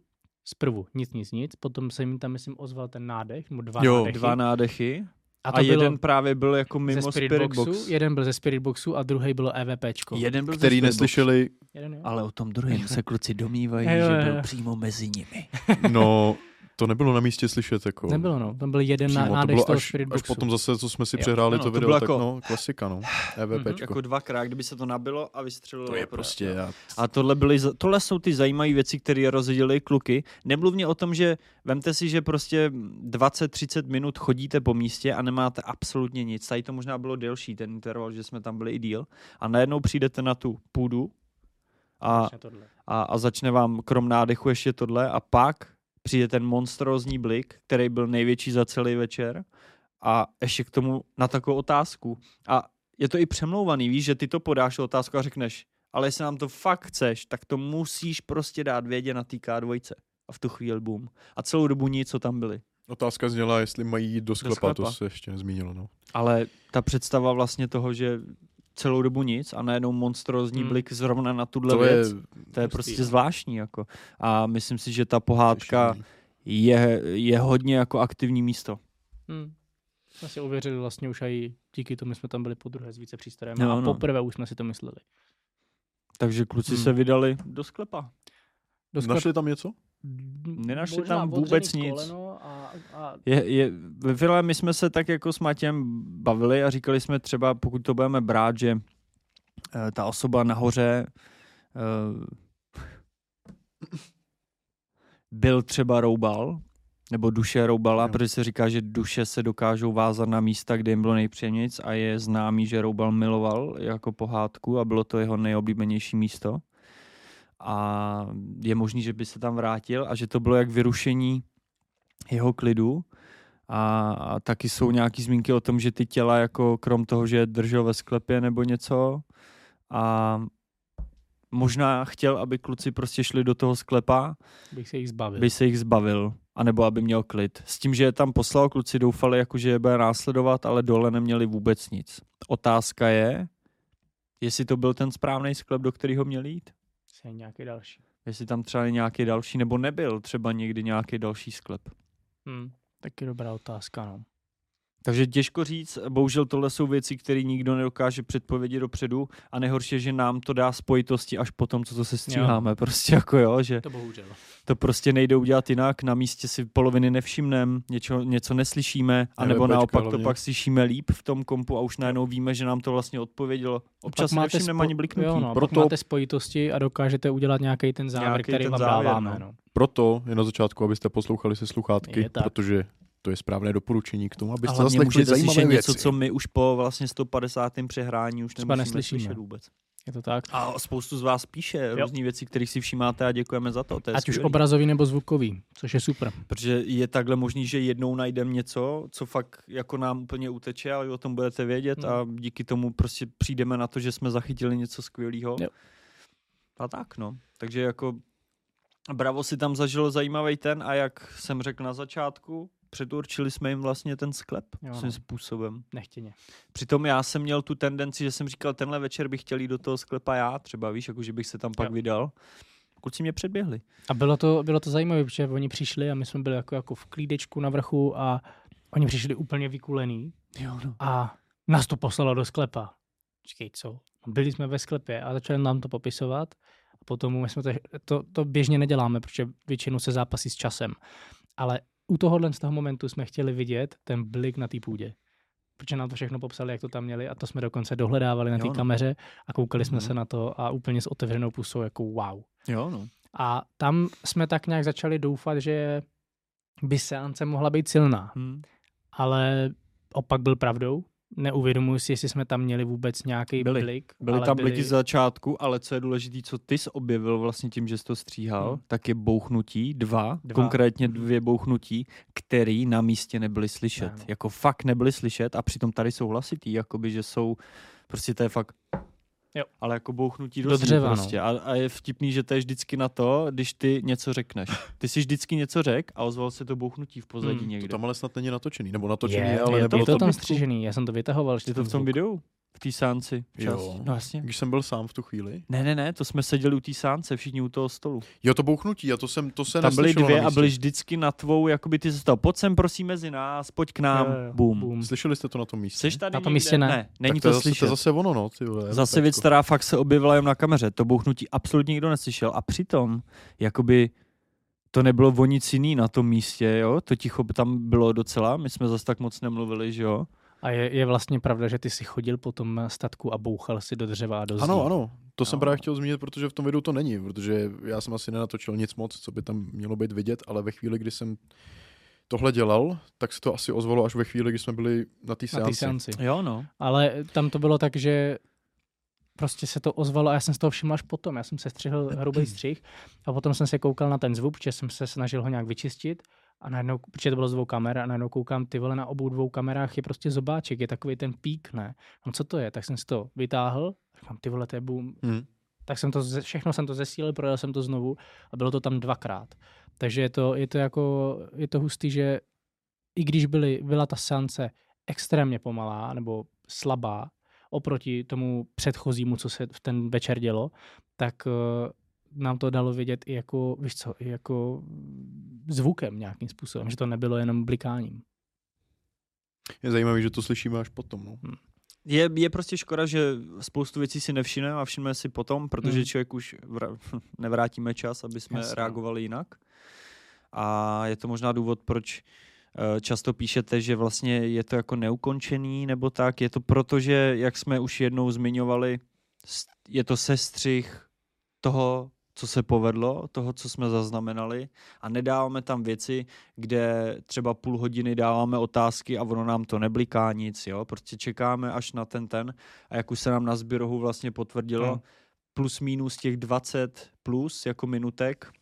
Zprvu nic, nic, nic, potom se jim tam, myslím, ozval ten nádech, nebo dva Jo, nádechy. Dva nádechy. A to a bylo jeden právě byl jako mimo ze Spirit, Spirit, Boxu, Box. jeden byl ze Spirit Boxu a druhý bylo EVPčko. Jeden byl Který neslyšeli, Jeden, jo? Ale o tom druhém se kluci domývají, Jo, že jo, byl jo. přímo mezi nimi. no, to nebylo na místě slyšet. Jako, Nebylo, no. Tam byl jeden přímo, na, to nádech bylo z toho až, až potom zase, co jsme si Jo. přehráli Ano, to to video, bylo tak jako- no, klasika, no. EVPčko. Jako dvakrát, kdyby se to nabilo a vystřelilo. To je to prostě, já, A tohle, byly, tohle jsou ty zajímavé věci, které rozdělili kluky. Nemluvně o tom, že vemte si, že prostě 20-30 minut chodíte po místě a nemáte absolutně nic. Tady to možná bylo delší, ten interval, že jsme tam byli i díl. A najednou přijdete na tu půdu a, a, a začne vám krom nádechu ještě tohle a pak přijde ten monstrózní blik, který byl největší za celý večer a ještě k tomu na takovou otázku. A je to i přemlouvaný, víš, že ty to podáš otázku a řekneš, ale jestli nám to fakt chceš, tak to musíš prostě dát vědět na té K2. A v tu chvíli boom. A celou dobu nic, co tam byli. Otázka zněla, jestli mají jít do sklepa, to sklepa. se ještě nezmínilo. No. Ale ta představa vlastně toho, že celou dobu nic a najednou monstrózní Hmm. blik zrovna na tuhle To je věc, to je prostě no. zvláštní. Jako. A myslím si, že ta pohádka je, je hodně jako aktivní místo. Hmm. Jsme si uvěřili vlastně už i díky tomu jsme tam byli po druhé s více přístrojem Jo, a no. poprvé už jsme si to mysleli. Takže kluci Hmm. se vydali do sklepa. Do sklep- Našli tam něco? Nenašli možná tam vůbec nic. koleno A, Je, je, ve finále my jsme se tak jako s Matěm bavili a říkali jsme třeba, pokud to budeme brát, že eh, ta osoba nahoře eh, byl třeba roubal, nebo duše roubala, Jo. protože se říká, že duše se dokážou vázat na místa, kde jim bylo nejpříjemnějc a je známý, že roubal miloval jako pohádku a bylo to jeho nejoblíbenější místo. A je možný, že by se tam vrátil a že to bylo jak vyrušení jeho klidu. A, a taky jsou nějaký zmínky o tom, že ty těla, jako krom toho, že je držel ve sklepě nebo něco, a možná chtěl, aby kluci prostě šli do toho sklepa, bych se jich zbavil. by se jich zbavil, anebo aby měl klid. S tím, že je tam poslal, kluci doufali, jako, že je bude následovat, ale dole neměli vůbec nic. Otázka je, jestli to byl ten správný sklep, do kterého měli jít. Se nějaký další. Jestli tam třeba nějaký další, nebo nebyl třeba někdy nějaký další sklep. Hmm. Taky dobrá otázka, no. Takže těžko říct, bohužel tohle jsou věci, které nikdo nedokáže předpovědět dopředu a nejhorší je, že nám to dá spojitosti až po tom, co to se stříháme. Prostě jako jo, že To bohužel. to prostě nejde udělat jinak, na místě si poloviny nevšimneme, něco, něco neslyšíme, anebo NVPčka naopak to hlavně. pak slyšíme líp v tom kompu a už najednou víme, že nám to vlastně odpovědělo. Občas Pak máte nevšimneme spo- ani bliknutí. Jo, no, Proto- máte spojitosti a dokážete udělat nějaký ten závěr, Nějaký který ten vám závěr, dáváme. no. No. Proto je na začátku, abyste poslouchali se sluchátky, protože to je správné doporučení k tomu, abyste zaslechli můžete zajímavé slyšet věci. něco, co my už po vlastně 150. přehrání už Třeba nemusíme neslyšíme. slyšet vůbec. Je to tak. A spoustu z vás píše Jo. různé věci, kterých si všímáte a děkujeme za to. to je Ať už skvělý. obrazový nebo zvukový, což je super. Protože je takhle možný, že jednou najdeme něco, co fakt jako nám úplně uteče, ale vy o tom budete vědět Hmm. a díky tomu prostě přijdeme na to, že jsme zachytili něco skvělého. Jo. A tak no. Takže jako Bravo si tam zažilo zajímavý ten a jak jsem řekl na začátku, předurčili jsme jim vlastně ten sklep Jo, svým no. způsobem. Nechtěně. Přitom já jsem měl tu tendenci, že jsem říkal, tenhle večer bych chtěl jít do toho sklepa já, třeba víš, jako že bych se tam pak Jo. vydal. Kluci mě předběhli. A bylo to, bylo to zajímavé, protože oni přišli a my jsme byli jako, jako v klídečku na vrchu a oni přišli úplně vykulený Jo, no. a nás to poslalo do sklepa. Čekej, co? Byli jsme ve sklepě a začali nám to popisovat a potom my jsme to, to, to běžně neděláme, protože většinou se zápasí s časem. Ale u tohohle z toho momentu jsme chtěli vidět ten blik na té půdě. Protože nám to všechno popsali, jak to tam měli a to jsme dokonce dohledávali na té no. kameře a koukali jsme Mhm. se na to a úplně s otevřenou pusou jako wow. Jo, no. A tam jsme tak nějak začali doufat, že by seance mohla být silná. Hm. Ale opak byl pravdou. Neuvědomuji si, jestli jsme tam měli vůbec nějaký Byli. blik. Byly ale tam bliky z začátku, ale co je důležité, co ty jsi objevil vlastně tím, že jsi to stříhal, Hmm. tak je bouchnutí, dva, Dva. konkrétně Mhm. dvě bouchnutí, který na místě nebyly slyšet. Ne. Jako fakt nebyly slyšet a přitom tady jsou hlasitý, jakoby, že jsou, prostě to je fakt Jo. ale jako bouchnutí Do do, dřeva, no. prostě. A, a, je vtipný, že to je vždycky na to, když ty něco řekneš. Ty si vždycky něco řek a ozval se to bouchnutí v pozadí Hmm. hmm. To někde. tam ale snad není natočený, nebo natočený je, je, ale je, nebylo je to, to tam střížený, já jsem to vytahoval. Je to v tom videu? V té sánci? Včas? Jo. No jasně. Když jsem byl sám v tu chvíli. Ne, ne, ne, to jsme seděli u té sánce, všichni u toho stolu. Jo, to bouchnutí, a to, jsem, to se Tam byly dvě a byly vždycky na tvou, jakoby ty se stalo, pojď sem prosím mezi nás, pojď k nám, Jo, jo, bum. Boom. Slyšeli jste to na tom místě? Jsi tady Na tom místě ne. ne není tak to, je to, zase, to slyšet. je zase ono, no. Ty vole, Zase věc, která fakt se objevila jen na kameře. To bouchnutí absolutně nikdo neslyšel a přitom, jakoby to nebylo o nic jiný na tom místě, jo? To ticho by tam bylo docela, my jsme zase tak moc nemluvili, že jo? A je, je vlastně pravda, že ty si chodil po tom statku a bouchal si do dřeva a do zdí. Ano, ano. To jsem No. právě chtěl zmínit, protože v tom videu to není, protože já jsem asi nenatočil nic moc, co by tam mělo být vidět, ale ve chvíli, kdy jsem tohle dělal, tak se to asi ozvalo až ve chvíli, kdy jsme byli na té Na té seanci. seanci. Jo, no. Ale tam to bylo tak, že prostě se to ozvalo a já jsem z toho všiml až potom. Já jsem se střihl hrubý střih a potom jsem se koukal na ten zvuk, protože jsem se snažil ho nějak vyčistit a najednou, protože to bylo z dvou kamer a najednou koukám, ty vole, na obou dvou kamerách je prostě zobáček, je takový ten pík, ne? No co to je? Tak jsem si to vytáhl, říkám, ty vole, to je boom. Hmm. Tak jsem to, ze- všechno jsem to zesílil, projel jsem to znovu a bylo to tam dvakrát. Takže je to, je to jako, je to hustý, že i když byly, byla ta seance extrémně pomalá nebo slabá oproti tomu předchozímu, co se v ten večer dělo, tak uh, nám to dalo vědět i jako, víš co, i jako zvukem nějakým způsobem, že to nebylo jenom blikáním. Je zajímavé, že to slyšíme až potom. No. Je, je prostě škoda, že spoustu věcí si nevšimneme a všimneme si potom, protože Hmm. člověk už vra- nevrátíme čas, aby jsme Jasně, no. reagovali jinak. A je to možná důvod, proč eh, často píšete, že vlastně je to jako neukončený nebo tak. Je to proto, že, jak jsme už jednou zmiňovali, je to sestřih toho, co se povedlo, toho, co jsme zaznamenali a nedáváme tam věci, kde třeba půl hodiny dáváme otázky a ono nám to nebliká nic, jo, prostě čekáme až na ten ten a jak už se nám na zběrohu vlastně potvrdilo, Hmm. plus minus těch 20 plus jako minutek,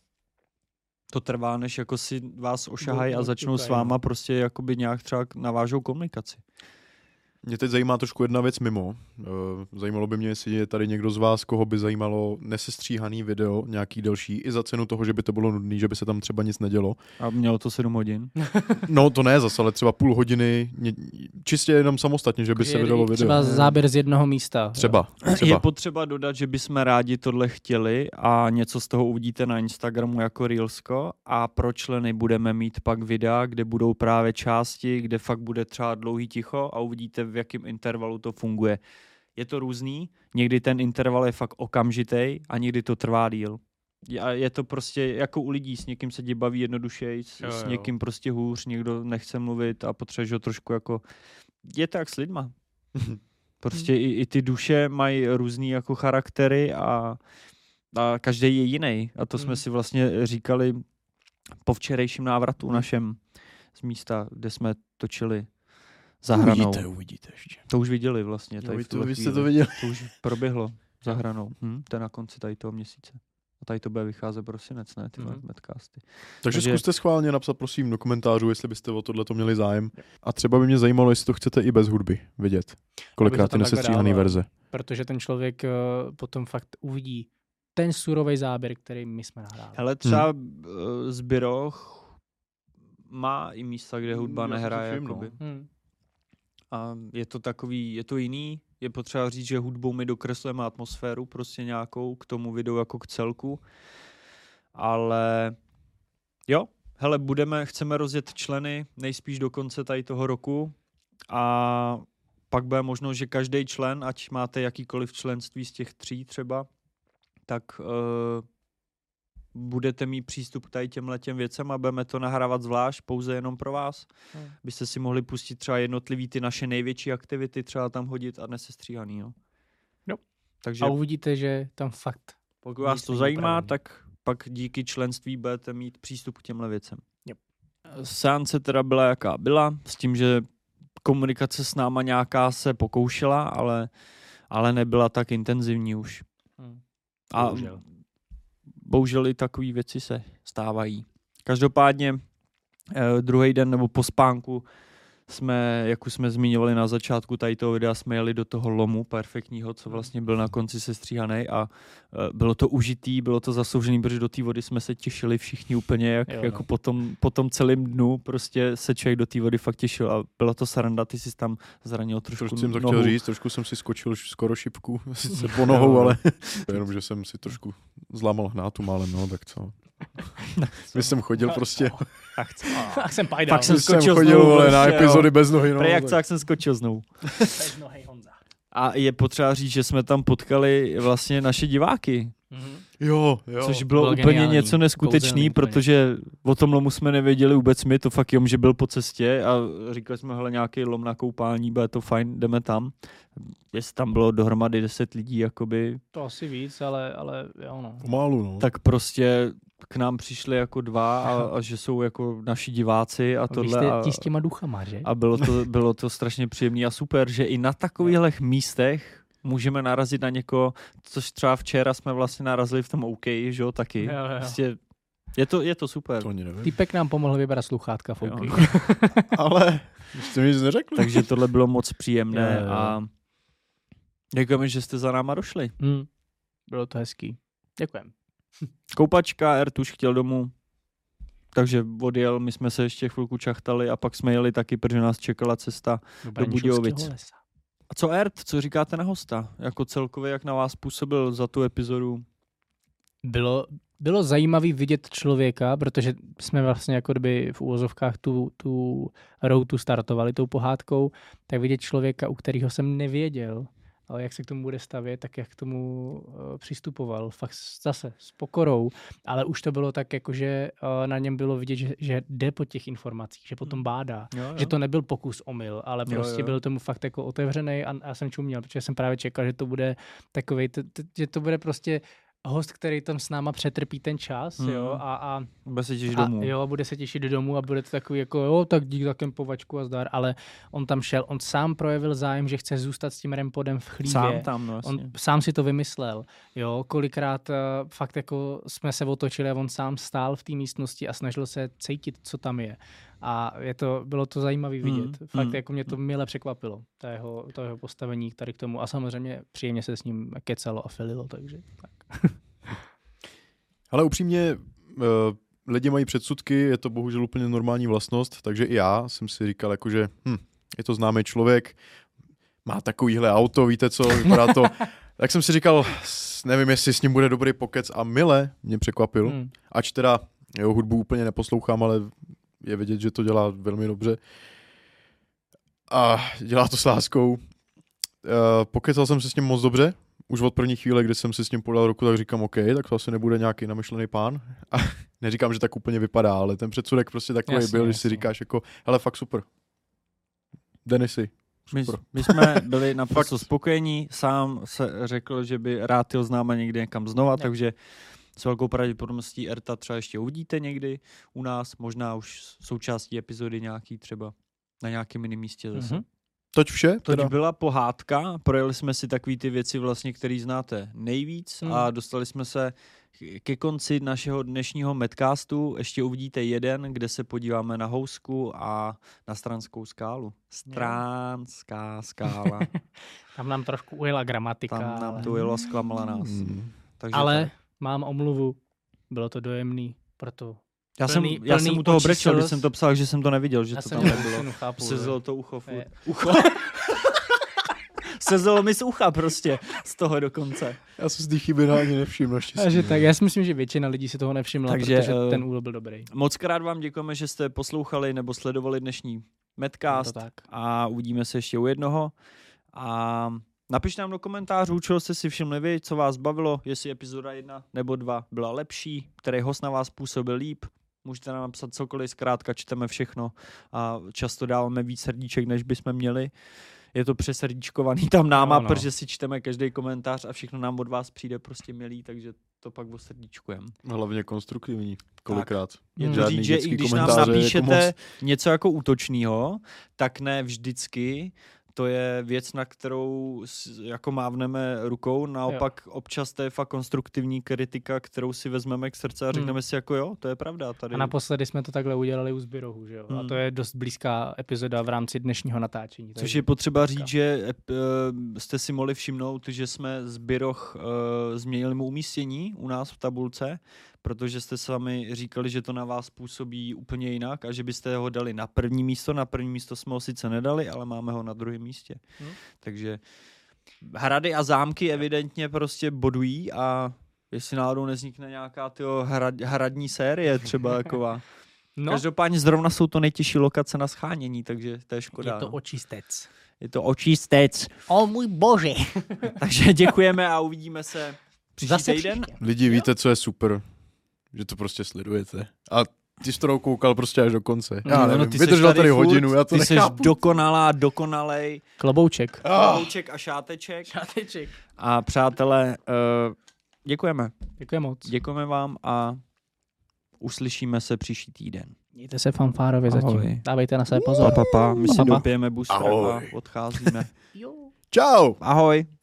to trvá, než jako si vás ošahají a začnou s no. váma prostě jakoby nějak třeba navážou komunikaci. Mě teď zajímá trošku jedna věc mimo. Eh, Zajímalo by mě, jestli je tady někdo z vás, koho by zajímalo nesestříhaný video, nějaký delší, i za cenu toho, že by to bylo nudný, že by se tam třeba nic nedělo. A mělo to 7 hodin. No to ne zase, ale třeba půl hodiny, čistě jenom samostatně, že by se vydalo video. Třeba záběr z jednoho místa. Třeba, Je třeba. potřeba dodat, že bychom rádi tohle chtěli a něco z toho uvidíte na Instagramu jako Reelsko a pro členy budeme mít pak videa, kde budou právě části, kde fakt bude třeba dlouhý ticho a uvidíte, v jakém intervalu to funguje. Je to různý, někdy ten interval je fakt okamžitý a někdy to trvá díl. A je to prostě jako u lidí, s někým se tě baví jednodušeji, s, Jo, s jo. někým prostě hůř, někdo nechce mluvit a potřebuješ ho trošku jako... Je to jak s lidma. Prostě i, i ty duše mají různý jako charaktery a, a každý je jiný. A to jsme Hmm. si vlastně říkali po včerejším návratu našem z místa, kde jsme točili za hranou. Uvidíte, uvidíte ještě. To už viděli vlastně. Tady Jo, to, vy jste to viděli. to už proběhlo. za hranou. Hm, to je na konci tady toho měsíce. A tady to bude vycházet prosinec, ne, ty mm. medcasty. Takže, Takže- zkuste schválně napsat prosím do komentářů, jestli byste o tohle měli zájem. A třeba by mě zajímalo, jestli to chcete i bez hudby vidět. Kolikrát ty nesestříhaný verze. Protože ten člověk eh, potom fakt uvidí ten surový záběr, který my jsme nahráli. Hele, třeba hmm. Zbyroch má i místa, kde hudba Já si nehraje. Jakoby. Hmm. A je to takový, je to jiný. Je potřeba říct, že hudbou my dokreslujeme atmosféru prostě nějakou k tomu videu jako k celku. Ale jo, hele, budeme, chceme rozjet členy nejspíš do konce tady toho roku a pak bude možno, že každý člen, ať máte jakýkoliv členství z těch tří třeba, tak uh, budete mít přístup k tady těmhle těm věcem a budeme to nahrávat zvlášť pouze jenom pro vás. Hmm. Byste si mohli pustit třeba jednotlivý ty naše největší aktivity, třeba tam hodit a nesestříhaný. Jo. Jo. Takže A uvidíte, že tam fakt pokud vás to zajímá, upravený. tak pak díky členství budete mít přístup k těmhle věcem. Yep. Seance teda byla jaká byla, s tím, že komunikace s náma nějaká se pokoušela, ale, ale nebyla tak intenzivní už. Hmm. A Bohužel. Bohužel i takové věci se stávají. Každopádně eh, druhý den nebo po spánku jsme, jak už jsme zmiňovali na začátku tady toho videa, jsme jeli do toho lomu perfektního, co vlastně byl na konci sestříhaný a eh, bylo to užitý, bylo to zasloužený, protože do té vody jsme se těšili všichni úplně, jak, Jo, jo, no. jako po tom, po tom celém dnu prostě se člověk do té vody fakt těšil a byla to sranda, ty jsi tam zranil trošku Trošku jsem to nohu. chtěl říct, trošku jsem si skočil skoro šipku, sice po nohou, ale jenom, že jsem si trošku zlámal hnátu málem, no, tak co. Když jsem chodil prostě, Ach, co? Ach, jsem pajdal. Fakt jsem když jsem skočil chodil znovu, vole, na prostě, jo. epizody bez nohy, no. Jak tak- co, jak jsem skočil znovu. Bez nohej Honza. A je potřeba říct, že jsme tam potkali vlastně naše diváky, Mhm. Jo, jo. což bylo, Bylo úplně geniální, něco neskutečný, kouzelný úplně. protože o tom lomu jsme nevěděli vůbec my, to fakt jenom, že byl po cestě a říkali jsme, hele, nějaký lom na koupání, bude to fajn, jdeme tam. Jestli tam bylo dohromady 10 lidí, jakoby, To asi víc, ale, ale jo no. Pomalu, no. tak prostě k nám přišli jako dva a, a že jsou jako naši diváci a tohle. jste a, ti s těma duchama, že? A bylo to, bylo to strašně příjemné a super, že i na takovýchhle místech můžeme narazit na někoho, což třeba včera jsme vlastně narazili v tom OK, že jo, taky. Jo, jo. Prostě je to, je to super. To. Týpek nám pomohl vybrat sluchátka v. OK. Ale jste mi nic neřekli. Takže tohle bylo moc příjemné Jo, jo, a děkujeme, že jste za náma došli. Hmm. Bylo to hezký. Děkujem. Koupačka, Ertuš chtěl domů, takže odjel, my jsme se ještě chvilku čachtali a pak jsme jeli taky, protože nás čekala cesta. Budějovic. lesa. A co Ert, co říkáte na hosta? Jako celkově, jak na vás působil za tu epizodu? Bylo, bylo zajímavý vidět člověka, protože jsme vlastně jako kdyby v úvozovkách tu, tu routu startovali tou pohádkou, tak vidět člověka, u kterého jsem nevěděl, ale jak se k tomu bude stavět, tak jak k tomu uh, přistupoval. Fakt zase s pokorou, ale už to bylo tak, jako že uh, na něm bylo vidět, že, že jde po těch informacích, že potom bádá. Jo, jo. Že to nebyl pokus omyl, ale Jo, prostě jo. byl tomu fakt jako otevřený a, a jsem čuměl, protože jsem právě čekal, že to bude takový, že to bude prostě host, který tam s náma přetrpí ten čas, Mhm. jo, a, a, Bude se těšit a domů. jo, bude se těšit domů a bude to takový jako, jo, tak dík za kempovačku a zdar, ale on tam šel, on sám projevil zájem, že chce zůstat s tím rempodem v chlívě. Sám tam, no jasně. On sám si to vymyslel, jo, kolikrát uh, fakt jako jsme se otočili a on sám stál v té místnosti a snažil se cítit, co tam je. A je to, bylo to zajímavé vidět. Mm, fakt mm, jako mě to mile překvapilo, to jeho, to jeho postavení tady k tomu. A samozřejmě příjemně se s ním kecalo a fililo, takže tak. Ale upřímně, uh, lidi mají předsudky, je to bohužel úplně normální vlastnost, takže i já jsem si říkal, jakože hm, je to známý člověk, má takovýhle auto, víte co, vypadá to. tak jsem si říkal, nevím, jestli s ním bude dobrý pokec a mile mě překvapil, Hmm. ač teda jeho hudbu úplně neposlouchám, ale je vidět, že to dělá velmi dobře. A dělá to s láskou. Uh, pokecal jsem se s ním moc dobře, už od první chvíle, kdy jsem si s ním podal ruku, tak říkám, OK, tak to asi nebude nějaký namyšlený pán. A neříkám, že tak úplně vypadá, ale ten předsudek prostě takový Jasně, byl, že si jasně. říkáš jako, hele, fakt super. Denisy, My, super. my jsme byli naprosto spokojení, sám se řekl, že by rád jel s náma někde někam znova, Ne. takže s velkou pravděpodobností Erta třeba ještě uvidíte někdy u nás, možná už součástí epizody nějaký třeba na nějakém jiném místě zase. Mhm. Toť vše? Toť Teda? byla pohádka, projeli jsme si takový ty věci vlastně, které znáte nejvíc Hmm. a dostali jsme se ke konci našeho dnešního medcastu. Ještě uvidíte jeden, kde se podíváme na housku a na stranskou skálu. Stranská skála. Tam nám trošku ujela gramatika. Tam nám ale... to jelo, zklamala nás. Hmm. Takže ale tak. mám omluvu. Bylo to dojemný, proto já, jsem, plný- já jsem plný u toho brečel, když jsem to psal, že jsem to neviděl, že já to tam nebylo. synu, chápu. Sezelo to ucho furt. Je. Ucho. Sezelo mi z ucha prostě, z toho dokonce. Já jsem z té chyby ani nevšiml naštěstí. Takže tak, já si myslím, že většina lidí si toho nevšimla, Takže, protože eh, ten úl byl dobrý. Moc krát vám děkujeme, že jste poslouchali nebo sledovali dnešní Medcast tak. a uvidíme se ještě u jednoho. A napište nám do komentářů, čeho jste si všimli vy, co vás bavilo, jestli epizoda jedna nebo dva byla lepší, který host na vás působil líp. Můžete nám napsat cokoliv, zkrátka čteme všechno a často dáváme víc srdíček, než bychom měli. Je to přesrdíčkovaný tam náma, No, protože si čteme každý komentář a všechno nám od vás přijde prostě milý, takže to pak osrdíčkujeme. Hlavně konstruktivní, kolikrát. Je to říct, že i když nám komentáře napíšete Jako něco jako útočného, tak ne vždycky to je věc, na kterou jako mávneme rukou, naopak jo. občas to je fakt konstruktivní kritika, kterou si vezmeme k srdci a řekneme Hmm. si jako jo, to je pravda. Tady. A naposledy jsme to takhle udělali u Zbyrohu, že jo? A Hmm. to je dost blízká epizoda v rámci dnešního natáčení. Což je potřeba říct, že eh, jste si mohli všimnout, že jsme z Byroch eh, změnili mu umístění u nás v tabulce, protože jste sami říkali, že to na vás působí úplně jinak a že byste ho dali na první místo. Na první místo jsme ho sice nedali, ale máme ho na druhém místě. Hm. Takže hrady a zámky evidentně prostě bodují a jestli náhodou neznikne nějaká tyjo, hrad, hradní série třeba taková. No, Každopádně zrovna jsou to nejtěžší lokace na schánění, takže to je škoda. je to no. očistec. Je to očistec. O můj bože. Takže děkujeme a uvidíme se příští Zase týden. Lidi, víte, co je super? Že to prostě sledujete. A ty jsi to koukal prostě až do konce. Já No, nevím, no, ty vydržel tady furt, hodinu, já to Ty jsi dokonalá, dokonalej. Klobouček. Klouček a šáteček. Šáteček. A přátelé, uh, děkujeme. Děkuji moc. Děkujeme vám a uslyšíme se příští týden. Mějte se fanfárově Ahoj. zatím. Dávejte na sebe Pa, pozor. pa, pa. My si Pa, pa. dopijeme booster a odcházíme. Čau! Ahoj.